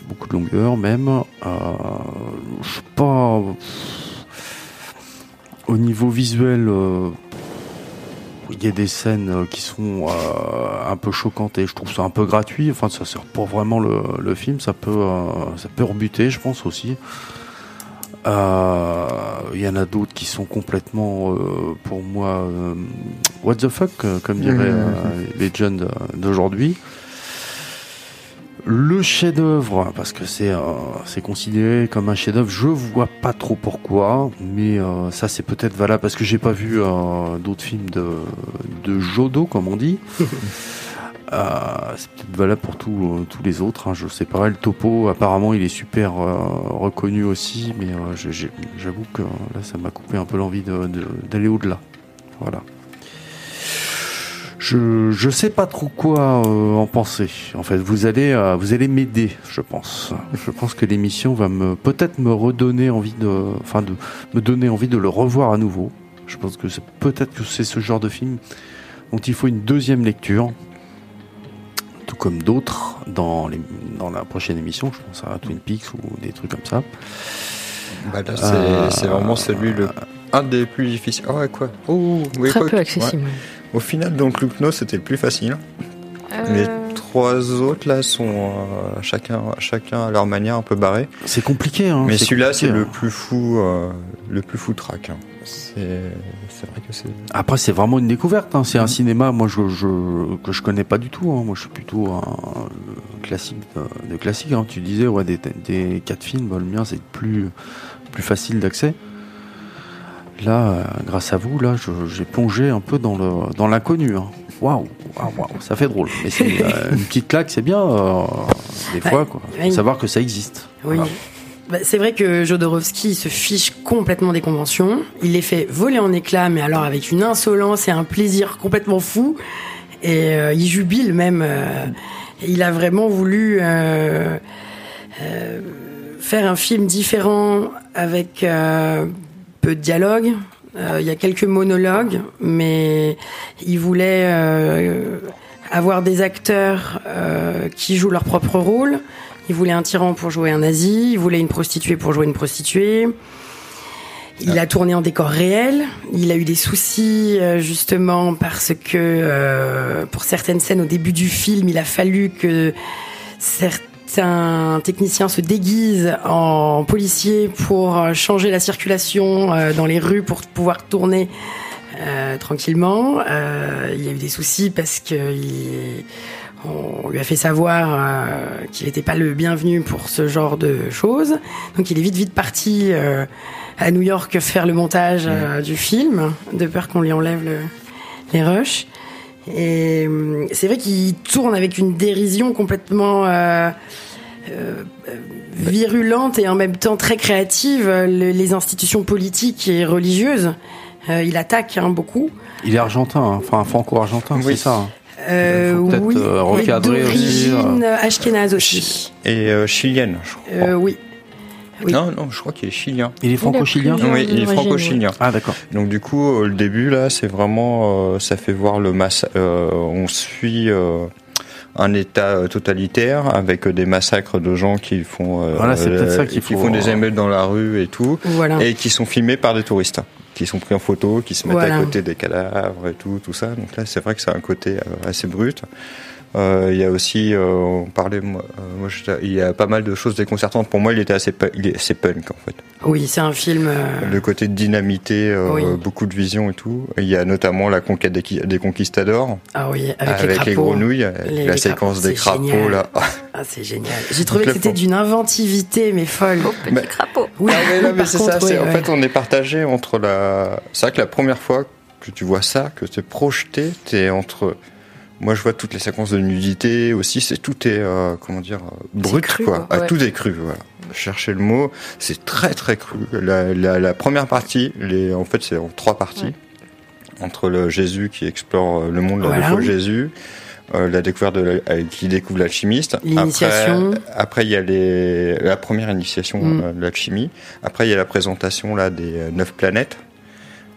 beaucoup de longueurs même. Euh, je sais pas. Au niveau visuel, euh, il y a des scènes euh, qui sont euh, un peu choquantes et je trouve ça un peu gratuit. Enfin, ça sert pas vraiment le, le film. Ça peut, ça peut rebuter, je pense aussi. Il y en a d'autres qui sont complètement, pour moi, what the fuck, comme diraient les jeunes d'aujourd'hui. Le chef-d'œuvre, parce que c'est euh, c'est considéré comme un chef-d'œuvre, je vois pas trop pourquoi, mais euh, ça c'est peut-être valable parce que j'ai pas vu euh, d'autres films de, de Jodo, comme on dit. C'est peut-être valable pour tous tous les autres. Hein, je sais pas. Le topo, apparemment, il est super reconnu aussi, mais j'avoue que là, ça m'a coupé un peu l'envie de- de- d'aller au-delà. Voilà. Je je sais pas trop quoi euh, en penser. En fait, vous allez euh, vous allez m'aider, je pense. Je pense que l'émission va me peut-être me redonner envie de, enfin de me donner envie de le revoir à nouveau. Je pense que c'est peut-être que c'est ce genre de film dont il faut une deuxième lecture, tout comme d'autres dans les dans la prochaine émission. Je pense à Twin Peaks ou des trucs comme ça. Bah là, c'est Euh, c'est vraiment celui le un des plus difficiles. Ah ouais quoi Oh, oui, Très quoi, peu ouais. Au final, donc Loupno, c'était le plus facile. Les Euh, trois autres là sont euh, chacun chacun à leur manière un peu barrés. C'est compliqué. Hein, Mais celui-là, c'est le hein. plus fou, euh, le plus fou track. hein. C'est vrai que c'est. Après, c'est vraiment une découverte. hein. C'est un cinéma, moi, je, je, que je connais pas du tout. hein. Moi, je suis plutôt un, classique de, de classique. hein. Tu disais, ouais, des, des quatre films. bah, le mien, c'est plus, plus facile d'accès. Là, grâce à vous, là, j'ai plongé un peu dans le, dans l'inconnu. hein. Waouh, waouh, waouh, ça fait drôle. Mais c'est euh, une petite claque, c'est bien. euh, des fois, quoi. Savoir que ça existe. Oui. Voilà. Bah, c'est vrai que Jodorowsky se fiche complètement des conventions. Il les fait voler en éclats, mais alors avec une insolence et un plaisir complètement fou. Et euh, il jubile même. euh, il a vraiment voulu euh, faire un film différent avec peu de dialogue. Euh, Il y a quelques monologues, mais il voulait euh, avoir des acteurs euh, qui jouent leur propre rôle. Il voulait un tyran pour jouer un nazi, il voulait une prostituée pour jouer une prostituée. Il a tourné en décor réel. Il a eu des soucis justement parce que euh, pour certaines scènes au début du film, il a fallu que certains techniciens se déguisent en policiers pour euh, changer la circulation euh, dans les rues pour pouvoir tourner euh, tranquillement. Euh, il y a eu des soucis parce que il- on lui a fait savoir euh, qu'il n'était pas le bienvenu pour ce genre de choses. Donc il est vite vite parti à New York faire le montage euh, du film, de peur qu'on lui enlève le- les rushs. Et hum, c'est vrai qu'il tourne avec une dérision complètement euh, euh, virulente et en même temps très créative euh, le- les institutions politiques et religieuses. Euh, il attaque hein, beaucoup. Il est argentin, hein. enfin franco-argentin, c'est ça. hein. Euh, oui, euh, recadrer aussi, d'origine ashkénaze aussi. Et euh, chilienne, je crois. Euh, oui. Oui. Non, non, je crois qu'il est chilien. Il est franco-chilien Oui, il est franco-chilien. Ah d'accord. Donc du coup, euh, le début là, c'est vraiment, euh, ça fait voir le massacre. on suit euh, un État euh, totalitaire avec euh, des massacres de gens qui font, euh, Voilà, ça qui faut- font des émeutes dans la rue et tout, Voilà. et qui sont filmés par des touristes, qui sont pris en photo, qui se mettent Voilà. à côté des cadavres et tout, tout ça. Donc là, c'est vrai que c'est un côté euh, assez brut. Euh, Il y a aussi, euh, on parlait, moi, euh, il y a pas mal de choses déconcertantes. Pour moi, il était assez, il est assez punk en fait. Oui, c'est un film. euh, Le côté de dynamité, euh, Oui. beaucoup de vision et tout. Il y a notamment la conquête des, qui- des conquistadors Ah oui, avec, avec, les crapauds. grenouilles, Les- la les séquence crapauds, des c'est crapauds génial. là. Ah, c'est génial. J'ai trouvé que c'était d'une inventivité, mais folle. Petit Mais- crapaud. Oui, Ah là, mais par c'est contre, ça. oui, c'est- En ouais. fait, on est partagé entre la. C'est vrai que la première fois que tu vois ça, que tu es projeté, t'es entre. Moi, je vois toutes les séquences de nudité aussi. C'est tout est euh, comment dire euh, brut cru, quoi. Ah, Ouais. Tout est cru. Voilà. Chercher le mot, c'est très très cru. La, la, la première partie, les, en fait, c'est en trois parties. Entre le Jésus qui explore euh, le monde, la Voilà. Jésus, euh, la découverte de la- euh, qui découvre l'alchimiste. L'initiation. Après, après, il y a les, la première initiation Mm. de l'alchimie. Après, il y a la présentation là des neuf planètes,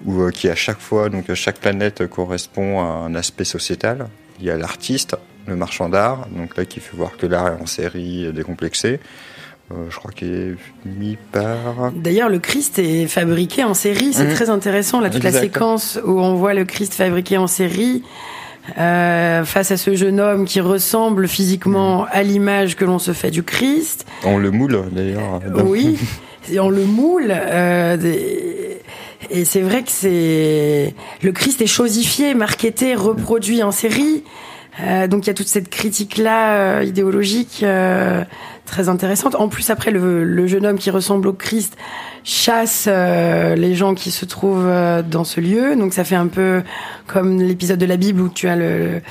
où euh, qui à chaque fois, donc chaque planète correspond à un aspect sociétal. Il y a l'artiste, le marchand d'art, donc là qui fait voir que l'art est en série décomplexé. Euh, je crois qu'il est mis par. D'ailleurs, le Christ est fabriqué en série. C'est Mhm. très intéressant. Là, toute la séquence où on voit le Christ fabriqué en série euh, face à ce jeune homme qui ressemble physiquement à l'image que l'on se fait du Christ. On le moule d'ailleurs. Oui, on le moule. euh, des- Et c'est vrai que c'est le Christ est chosifié, marketé, reproduit en série. Euh, donc il y a toute cette critique là idéologique euh, très intéressante. En plus après le, le jeune homme qui ressemble au Christ chasse euh, les gens qui se trouvent euh, dans ce lieu. Donc ça fait un peu comme l'épisode de la Bible où tu as le,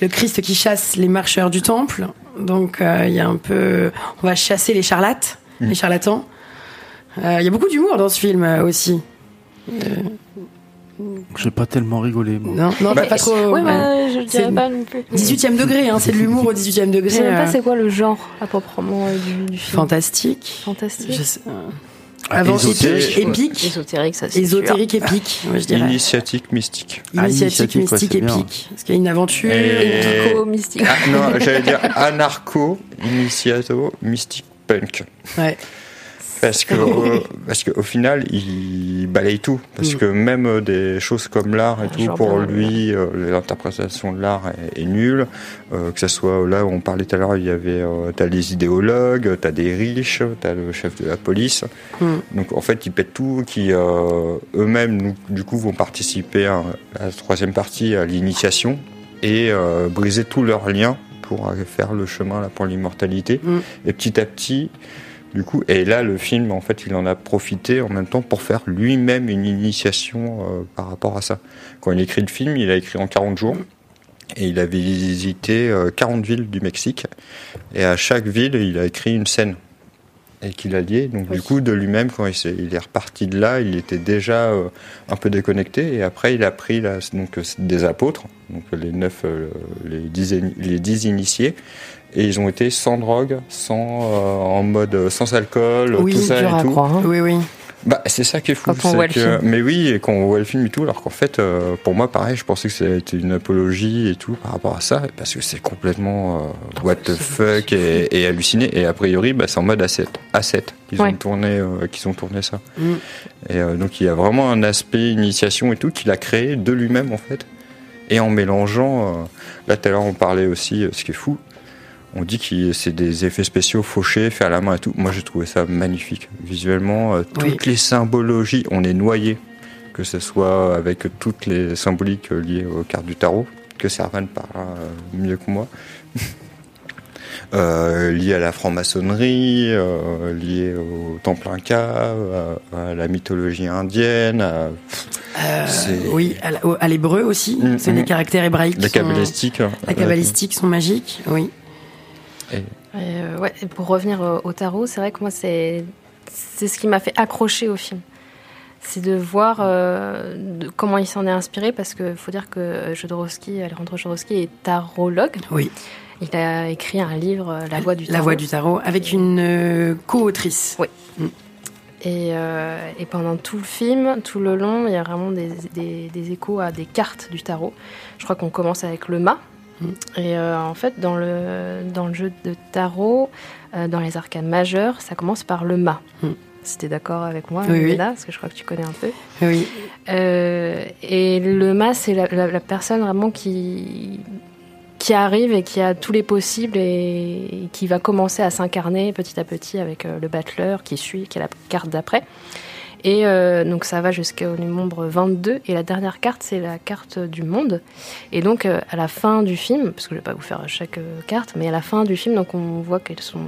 le Christ qui chasse les marcheurs du temple. Donc euh, il y a un peu on va chasser les charlates, les charlatans. Euh, Il y a beaucoup d'humour dans ce film euh, aussi. J'ai pas tellement rigolé. moi. Non, non, Bah, t'as pas trop. Oui, ouais. bah, je dirais C'est pas non plus. 18e degré, hein, c'est de l'humour au 18e degré. Je sais même pas euh, c'est quoi le genre à proprement euh, du, du film. fantastique. Fantastique. Je sais- Ah, ésotérique, épique, épique, Ésotérique, ça c'est ésotérique, épique, je dirais. Initiatique mystique. Ah, Initiatique, ouais, mystique, épique. Parce qu'il y a une aventure. Et-. Épico, mystique. Ah, non, j'allais dire anarcho, initiato, mystique punk. Ouais. Parce que, euh, parce qu'au final, il balaye tout. Parce Mm. que même euh, des choses comme l'art et tout, Genre pour lui, euh, l'interprétation de l'art est, est nulle. Euh, que ce soit là où on parlait tout à l'heure, il y avait, t'as les idéologues, t'as des riches, t'as le chef de la police. Mm. Donc en fait, ils pètent tout, qui eux-mêmes, du coup, vont participer à, à la troisième partie, à l'initiation, et briser tous leurs liens pour faire le chemin là pour l'immortalité. Mm. Et petit à petit, du coup, et là, le film, en fait, il en a profité en même temps pour faire lui-même une initiation euh, par rapport à ça. Quand il écrit le film, il a écrit en 40 jours. Et il a visité euh, 40 villes du Mexique. Et à chaque ville, il a écrit une scène. Et qu'il a lié. Donc, du coup, de lui-même, quand il, est reparti de là, il était déjà euh, un peu déconnecté. Et après, il a pris donc, euh, des apôtres, donc les neuf, les, dix, les dix initiés. Et ils ont été sans drogue, sans, euh, en mode euh, sans alcool, Oui, tout ça et à tout. croire. hein. Oui, oui. Bah, c'est ça qui est fou. Quand on voit le film. Mais oui, et quand on voit le film et tout, alors qu'en fait, euh, pour moi, pareil, je pensais que c'était une apologie et tout par rapport à ça, parce que c'est complètement euh, what the fuck et, et halluciné. Et a priori, bah, c'est en mode A7, A7 qu'ils Ouais. ont tourné, euh, qu'ils ont tourné ça. Mm. Et euh, donc il y a vraiment un aspect initiation et tout qu'il a créé de lui-même en fait. Et en mélangeant, euh, là tout à l'heure on parlait aussi, euh, ce qui est fou, on dit que c'est des effets spéciaux fauchés, faits à la main et tout. Moi j'ai trouvé ça magnifique. Visuellement, euh, toutes Oui. les symbologies, on est noyé, que ce soit avec toutes les symboliques euh, liées aux cartes du tarot, que Servan parlera euh, mieux que moi. Euh, liées à la franc-maçonnerie, euh, liées au temple inca, à, à la mythologie indienne, à Euh, oui, à, l'hébreu aussi. Mm, c'est mm. les caractères hébraïques. la sont- cabalistique. hein. La cabalistique sont magiques, oui. Et, euh, ouais, et pour revenir au, au tarot, c'est vrai que moi, c'est ce qui m'a fait accrocher au film. C'est de voir euh, de- comment il s'en est inspiré, parce qu'il faut dire que Jodorowsky, Alejandro Jodorowsky est tarologue. Oui. Il a écrit un livre, La Voix du Tarot. La voix du tarot, avec une euh, co-autrice. Oui. Et, euh, et pendant tout le film, tout le long, il y a vraiment des, des- des échos à des cartes du tarot. Je crois qu'on commence avec le mât. Mm. Et euh, en fait, dans le, dans le jeu de tarot, euh, dans les arcanes majeures, ça commence par le mât. Mm. Si tu es d'accord avec moi, Oui, oui. Léna, parce que je crois que tu connais un peu. Oui. Euh, et le mât, c'est la, la- la personne vraiment qui, qui arrive et qui a tous les possibles et, et qui va commencer à s'incarner petit à petit avec le battleur qui suit, qui est la carte d'après. Et euh, donc ça va jusqu'au nombre 22. Et la dernière carte, c'est la carte du monde. Et donc euh, à la fin du film, parce que je vais pas vous faire chaque euh, carte, mais à la fin du film, donc on voit qu'elles sont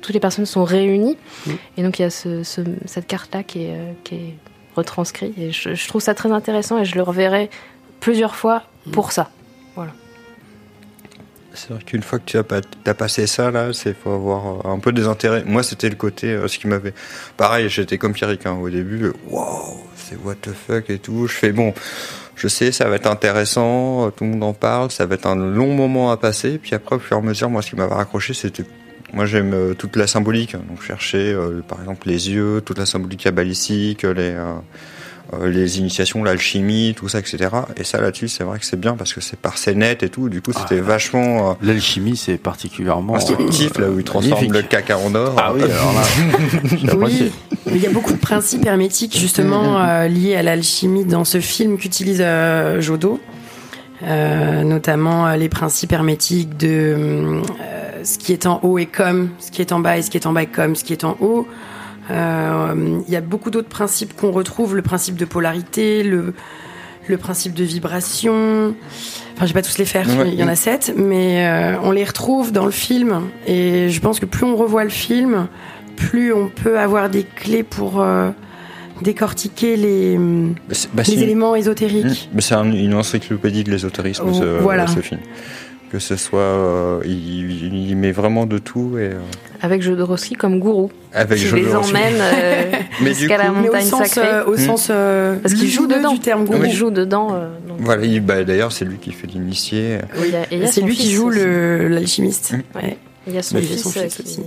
toutes les personnes sont réunies. Mm. Et donc il y a ce- ce- cette carte-là qui est, qui est retranscrite. Et je, je trouve ça très intéressant et je le reverrai plusieurs fois pour ça. C'est vrai qu'une fois que tu as, pas- passé ça, là, c'est faut avoir euh, un peu des intérêts. Moi, c'était le côté, euh, ce qui m'avait. Pareil, j'étais comme Pierrick hein, au début. Waouh, c'est what the fuck et tout. Je fais bon, je sais, ça va être intéressant, euh, tout le monde en parle, ça va être un long moment à passer. Puis après, au fur et à mesure, moi, ce qui m'avait raccroché, c'était. Moi, j'aime toute la symbolique. Donc, chercher, par exemple, les yeux, toute la symbolique cabalistique, les. Euh, les initiations, l'alchimie, tout ça, etc. Et ça là-dessus, c'est vrai que c'est bien parce que c'est par scénette et tout. Du coup, c'était vachement euh, L'alchimie, c'est particulièrement instructif là où il transforme magnifique. le caca en or. Ah oui, alors là. Oui, il y a beaucoup de principes hermétiques justement euh, liés à l'alchimie dans ce film qu'utilise euh, Jodo, Euh, notamment euh, les principes hermétiques de euh, ce qui est en haut est comme, ce qui est en bas et ce qui est en bas est comme, ce qui est en haut. Euh, Il y a beaucoup d'autres principes qu'on retrouve, le principe de polarité, le, le principe de vibration. Enfin, je vais pas tous les faire, Ouais. il y en a sept, mais euh, on les retrouve dans le film. Et je pense que plus on revoit le film, plus on peut avoir des clés pour euh, décortiquer les, c'est- bah, les c'est une- éléments ésotériques. Mais c'est un- une encyclopédie de l'ésotérisme, Oh, ce, voilà. ce film. Que ce soit, euh, il, il met vraiment de tout et euh, Avec Jodorowsky comme gourou. avec qui les Jodorowsky. emmène euh, jusqu'à la coup- Mais au montagne sens, sacrée. euh, au sens euh, Parce qu'il joue dedans. du terme gourou. Il joue dedans. euh, donc, Voilà, il- bah, d'ailleurs c'est lui qui fait l'initié. a C'est lui qui joue l'alchimiste. Mm. Ouais. Il y a son Mais fils, son fils qui- aussi.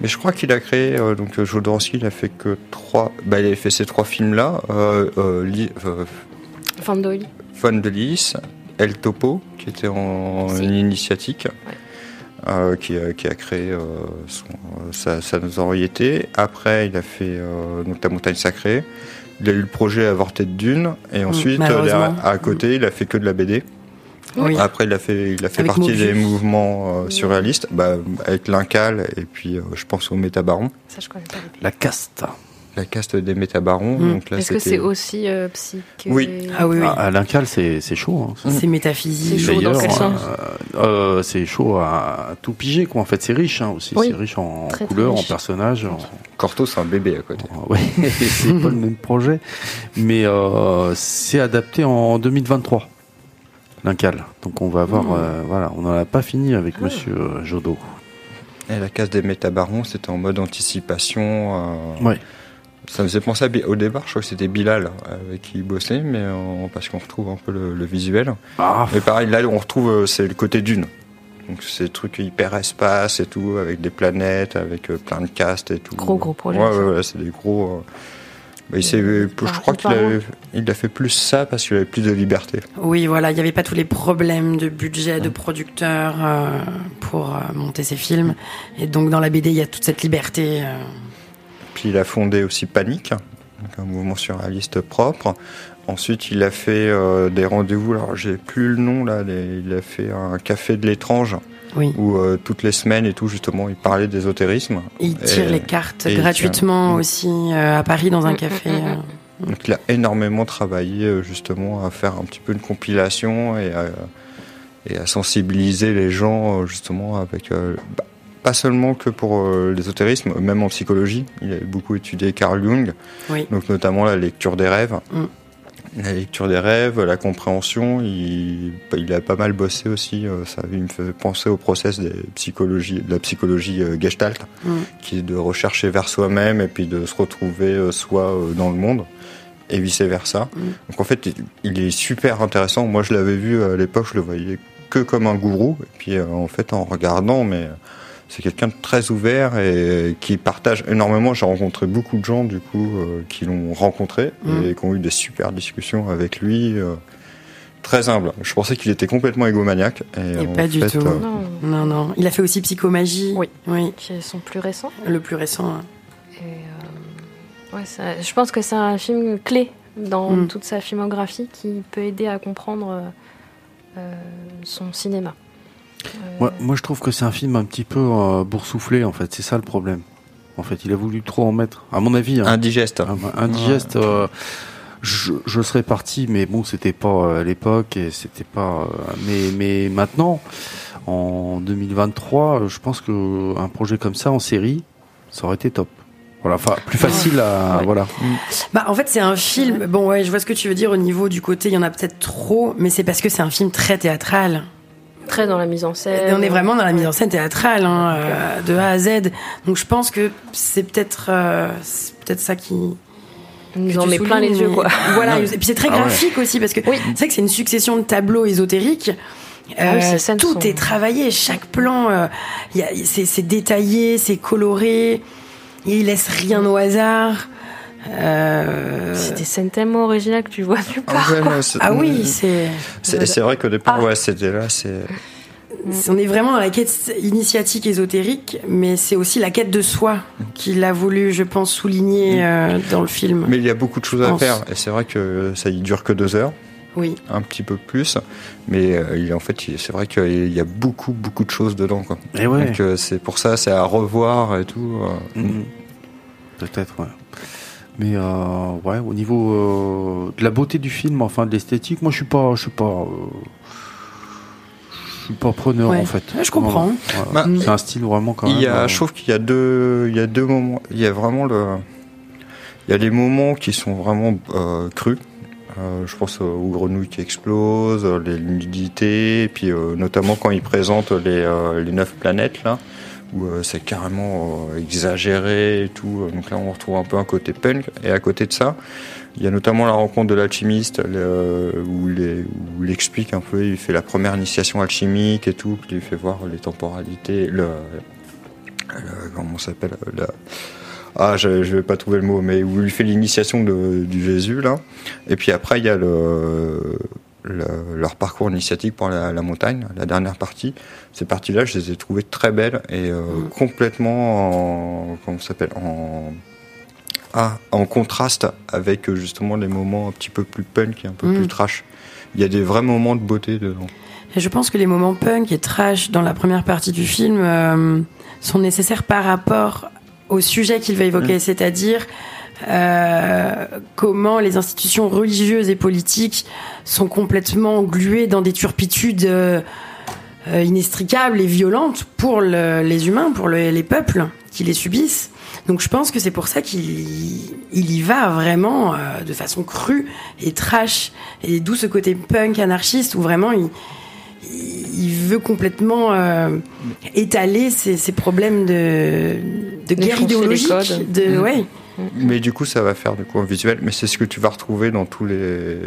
Mais je crois qu'il a créé euh, donc Jodorowsky, il a fait que trois. Bah, il a fait ces trois films là. Euh, euh, Li- euh, Fandoli. Lys, El Topo, qui était en Si. initiatique, euh, qui, a, qui a créé euh, son, euh, sa, sa notoriété. Après, il a fait euh, donc, La Montagne Sacrée. Il a eu le projet Avorté de Dune. Et ensuite, euh, malheureusement. derrière- à côté, il a fait que de la BD. Oui. Après, il a fait, il a fait Avec partie Mobius. des mouvements euh, surréalistes, bah, avec l'Incal et puis euh, je pense au Métabaron, Ça, je connais pas. La caste. La caste des Métabarons. Mm. Là, Est-ce que c'est aussi euh, psyché Oui. Ah oui, oui. Ah, à l'Incal, c'est c'est chaud. hein. C'est métaphysique. C'est chaud dans D'ailleurs, quel sens euh, euh, c'est chaud à, à tout piger quoi. En fait, c'est riche hein, aussi. Oui. C'est riche en Très, très couleurs, en personnages. en- Corto, c'est un bébé à côté. Ouais, c'est pas le même projet, mais euh, c'est adapté en 2023. L'Incal. Donc on va avoir, Mmh. euh, voilà, on n'en a pas fini avec Ah. Monsieur euh, Jodo. Et la case des Métabarons, c'était en mode anticipation. euh, Ouais. Ça me faisait penser à, au départ, je crois que c'était Bilal avec qui il bossait, mais euh, parce qu'on retrouve un peu le, le visuel. Ah, Mais pareil, là, on retrouve, euh, c'est le côté dune. Donc c'est des trucs hyper espace et tout, avec des planètes, avec euh, plein de castes et tout. Gros, gros projet, Ouais, ouais, ouais, c'est des gros. euh, Bah, je crois qu'il a, il a fait plus ça parce qu'il avait plus de liberté. Oui, voilà, il n'y avait pas tous les problèmes de budget, de producteurs euh, pour euh, monter ses films. Et donc dans la BD, il y a toute cette liberté. euh. Il a fondé aussi Panique, un mouvement surréaliste propre. Ensuite, il a fait euh, des rendez-vous. Alors, j'ai plus le nom là. les- il a fait un café de l'étrange Oui. où euh, toutes les semaines et tout justement, il parlait d'ésotérisme. Il tire Et- les cartes gratuitement aussi euh, à Paris dans un café. Donc il a énormément travaillé justement à faire un petit peu une compilation et à, et à sensibiliser les gens justement avec bah, pas seulement que pour euh, l'ésotérisme, même en psychologie. Il a beaucoup étudié Carl Jung, Oui. donc notamment la lecture des rêves. Mm. La lecture des rêves, la compréhension, il, il a pas mal bossé aussi. euh, Ça il me fait penser au process des psychologies, de la psychologie euh, gestalt, Mm. qui est de rechercher vers soi-même et puis de se retrouver soi dans le monde et vice versa. Mm. Donc en fait, il- est super intéressant. Moi, je l'avais vu à l'époque, je le voyais que comme un gourou. Et puis euh, en fait, en regardant, mais c'est quelqu'un de très ouvert et qui partage énormément. J'ai rencontré beaucoup de gens du coup euh, qui l'ont rencontré Mm. et qui ont eu des super discussions avec lui. euh, très humble. Je pensais qu'il était complètement égomaniaque. Et, pas du tout. euh, Non, Non, non. Il a fait aussi Psychomagie. Oui. Oui. qui sont plus récents. Le plus récent. hein. Et, euh, ouais, ça- je pense que c'est un film clé dans Mm. toute sa filmographie qui peut aider à comprendre son cinéma. Euh, Moi, moi, je trouve que c'est un film un petit peu euh, boursouflé, en fait. C'est ça le problème. En fait, il a voulu trop en mettre, à mon avis. hein. indigeste. Un- indigeste. euh, je, je serais parti, mais bon, c'était pas euh, à l'époque et c'était pas. euh, mais, mais maintenant, en 2023, euh, je pense que un projet comme ça en série, ça aurait été top. Voilà, enfin, plus facile à. Ouais. Voilà. Bah, en fait, c'est un film. Bon, ouais, je vois ce que tu veux dire au niveau du côté, il y en a peut-être trop, mais c'est parce que c'est un film très théâtral. Très dans la mise en scène. Et on est vraiment dans la mise en scène théâtrale, hein, euh, de A à Z. Donc je pense que c'est peut-être euh, peut-être ça qui. Nous en met plein les yeux, quoi. Voilà, et puis c'est très Ah ouais. graphique aussi, parce que Oui. c'est vrai que c'est une succession de tableaux ésotériques. Ah oui, Euh, tout sont- est travaillé, chaque plan, euh, c'est détaillé, c'est coloré, il laisse rien au hasard. Euh, C'est des scènes tellement originales que tu vois nulle Ah, part. ouais, non, ah oui, c'est. C'est c'est vrai qu'au départ, Ah. ouais, c'était là, c'est. On est vraiment dans la quête initiatique ésotérique, mais c'est aussi la quête de soi qu'il a voulu, je pense, souligner euh, dans le film. Mais il y a beaucoup de choses à faire. Et c'est vrai que ça y dure que deux heures, Oui. un petit peu plus. Mais euh, il, en fait, c'est vrai qu'il y a beaucoup, beaucoup de choses dedans. Quoi. Et ouais. Donc euh, c'est pour ça, c'est à revoir et tout. euh. Mhm. Peut-être, ouais. Mais euh, ouais, au niveau euh, de la beauté du film, enfin de l'esthétique, moi je suis pas, je suis pas, euh, je suis pas preneur Ouais. en fait. Ouais, je comprends. Bah, c'est un style vraiment quand même. Il y a, euh, je trouve qu'il y a deux, il y a deux moments. Il y a vraiment le, il y a les moments qui sont vraiment euh, crus. Euh, je pense aux grenouilles qui explosent, les nudités, et puis euh, notamment quand ils présentent les, euh, les neuf planètes là, où euh, c'est carrément euh, exagéré et tout. Donc là, on retrouve un peu un côté punk. Et à côté de ça, il y a notamment la rencontre de l'alchimiste, où, il explique un peu, il fait la première initiation alchimique et tout, puis il fait voir les temporalités, le, le- comment s'appelle la- ah je, je vais pas trouver le mot mais où il fait l'initiation du Jésus là et puis après il y a le, le- leur parcours initiatique pour la, la montagne la dernière partie. Ces parties là je les ai trouvées très belles et euh, complètement en, comment ça s'appelle en ah, en contraste avec euh, justement les moments un petit peu plus punk et un peu Mm. plus trash. Il y a des vrais moments de beauté dedans. Et je pense que les moments punk et trash dans la première partie du film euh, sont nécessaires par rapport au sujet qu'il va évoquer, c'est-à-dire euh, comment les institutions religieuses et politiques sont complètement engluées dans des turpitudes euh, inextricables et violentes pour le- les humains, pour le- les peuples qui les subissent. Donc je pense que c'est pour ça qu'il il y va vraiment euh, de façon crue et trash, et d'où ce côté punk anarchiste où vraiment il, il veut complètement euh, étaler ses, ses problèmes de, de guerre idéologique. De, Mm. ouais. Mais du coup, ça va faire du coup un visuel. Mais c'est ce que tu vas retrouver dans tous les,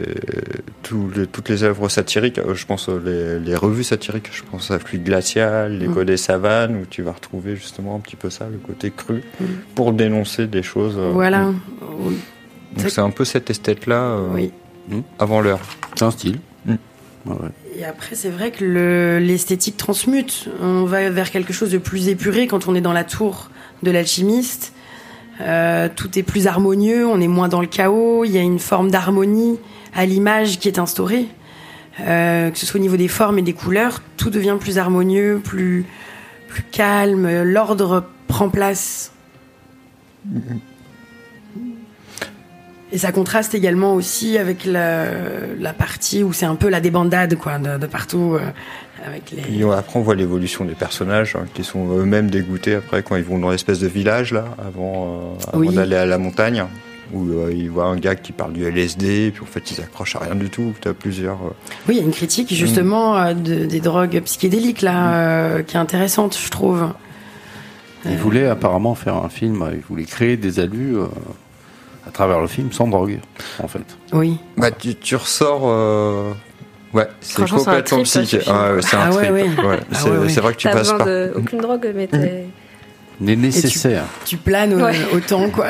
tous les- toutes les œuvres satiriques. Euh, Je pense euh, les, les revues satiriques. Je pense à Fluide glacial, l'écho Mm. des savanes, où tu vas retrouver justement un petit peu ça, le côté cru, Mm. pour dénoncer des choses. euh, Voilà. Donc c'est un peu cette esthète-là euh, Oui. avant l'heure. C'est un style. Mm. Ouais, ouais. Et après, c'est vrai que le- l'esthétique transmute. On va vers quelque chose de plus épuré quand on est dans la tour de l'alchimiste. Euh, tout est plus harmonieux, on est moins dans le chaos. Il y a une forme d'harmonie à l'image qui est instaurée. Euh, que ce soit au niveau des formes et des couleurs, tout devient plus harmonieux, plus, plus calme. L'ordre prend place. Et ça contraste également aussi avec la, partie où c'est un peu la débandade quoi, de, de partout. Avec les... Après, on voit l'évolution des personnages hein, qui sont eux-mêmes dégoûtés après quand ils vont dans l'espèce de village là, avant, euh, avant Oui. d'aller à la montagne, où euh, ils voient un gars qui parle du LSD, puis en fait ils accrochent à rien du tout. Tu as plusieurs. euh, Oui, il y a une critique justement euh, de- des drogues psychédéliques là, euh, qui est intéressante, je trouve. Il voulait apparemment faire un film, il voulait créer des alus euh, à travers le film sans drogue, en fait. Oui. Bah, tu, tu ressors. Euh, Ouais, c'est Franchement, c'est un complètement trip, psyché. Ah ouais, c'est un Ah ouais, ouais. Ouais, Ah c'est ouais, ouais. c'est vrai que tu passes par. de aucune drogue, mais t'es. Mais nécessaire. Tu planes au- Ouais. autant quoi.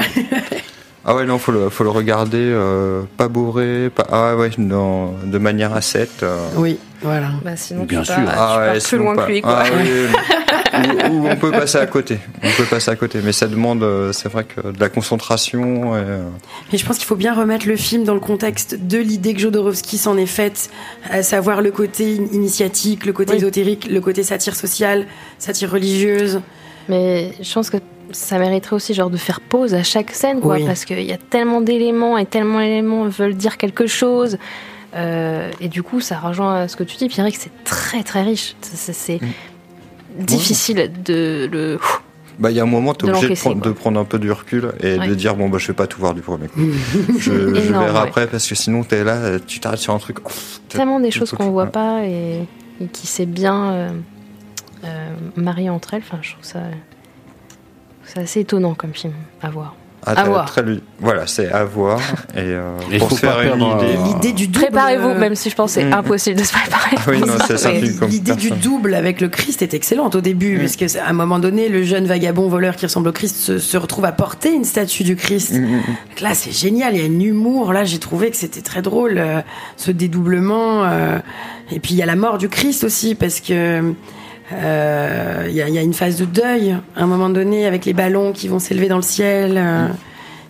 Ah ouais, non, faut le, faut le regarder euh, pas bourré, pas. Ah ouais, dans, de manière ascète. euh. oui, voilà. Bah, sinon, Bien tu sûr. pars, tu Ah pars ouais, plus loin pas. que lui, quoi. Ah oui, ou, ou on peut passer à côté. On peut passer à côté, mais ça demande, euh, c'est vrai que de la concentration. Et, euh, Mais je pense qu'il faut bien remettre le film dans le contexte de l'idée que Jodorowsky s'en est faite, à savoir le côté in- initiatique, le côté Oui. ésotérique, le côté satire sociale, satire religieuse. Mais je pense que ça mériterait aussi genre de faire pause à chaque scène, quoi, Oui. parce qu'il y a tellement d'éléments et tellement d'éléments veulent dire quelque chose. Euh, et du coup, ça rejoint ce que tu dis, Pierre, que c'est très très riche. C'est- C'est Mm. Difficile de le. Bah, il y a un moment, tu es De obligé de, prendre- quoi. de prendre un peu du recul et Ouais. de dire bon, bah, je vais pas tout voir du premier coup. je verrai ouais. après parce que sinon, tu es là, tu t'arrêtes sur un truc. oh, Tellement des choses qu'on voit pas et, et qui s'est bien euh, euh, marié entre elles. Enfin, je trouve ça. C'est assez étonnant comme film à voir. Ah, À voir. très Voilà, c'est à voir. Et euh, Il pour faire pas une idée. euh, L'idée du double. Préparez-vous, euh, même si je pense que c'est Mm. impossible de se préparer. Ah oui, non, c'est L'idée du double avec le Christ est excellente au début, Mm. parce que à un moment donné, le jeune vagabond voleur qui ressemble au Christ se, se retrouve à porter une statue du Christ. Mm, mm. Donc là, c'est génial, il y a un humour. Là, j'ai trouvé que c'était très drôle, euh, ce dédoublement. euh, et puis, il y a la mort du Christ aussi, parce que euh, il y, a, il y a une phase de deuil, à un moment donné, avec les ballons qui vont s'élever dans le ciel. euh,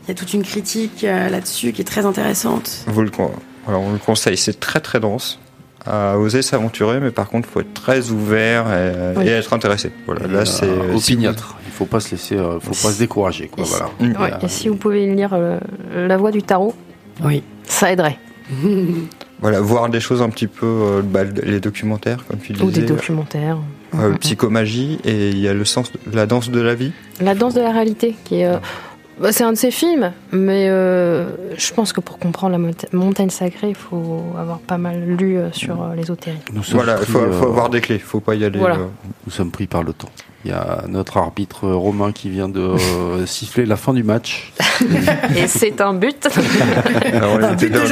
Il y a toute une critique euh, là-dessus qui est très intéressante. Vous le, voilà, on le conseille, c'est très très dense. À oser s'aventurer, mais par contre, faut être très ouvert et, Oui. et être intéressé. Voilà, là, c'est euh, si opiniâtre. Il faut pas se laisser, euh, faut pas se décourager, quoi. Et Voilà. Mm. Ouais, et si vous pouvez lire euh, La Voix du Tarot, Oui. ça aiderait. Voilà, voir des choses un petit peu, euh, bah, les documentaires, comme tu disais, Ou des documentaires. Euh, psychomagie, et il y a le sens, la danse de la vie. La danse de la réalité, qui est. bah, c'est un de ses films, mais euh, je pense que pour comprendre la monta- montagne sacrée, il faut avoir pas mal lu euh, sur euh, sommes Voilà, il faut, euh, faut avoir des clés, faut pas y aller. Voilà. euh, Nous sommes pris par le temps. Il y a notre arbitre romain qui vient de euh, siffler la fin du match. Et c'est un but. alors, on Un but de les-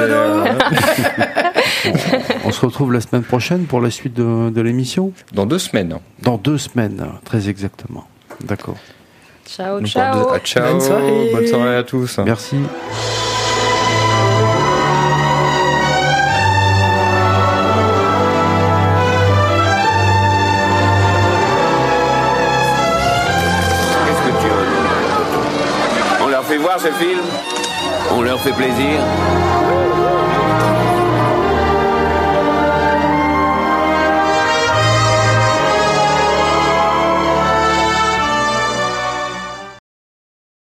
On se retrouve la semaine prochaine pour la suite de, de l'émission? Dans deux semaines. Dans deux semaines, très exactement. D'accord. Ciao, ciao. ah, ciao, Bonne soirée. bonne soirée à tous. Merci. Qu'est-ce que tu en dis On leur fait voir ce film? On leur fait plaisir?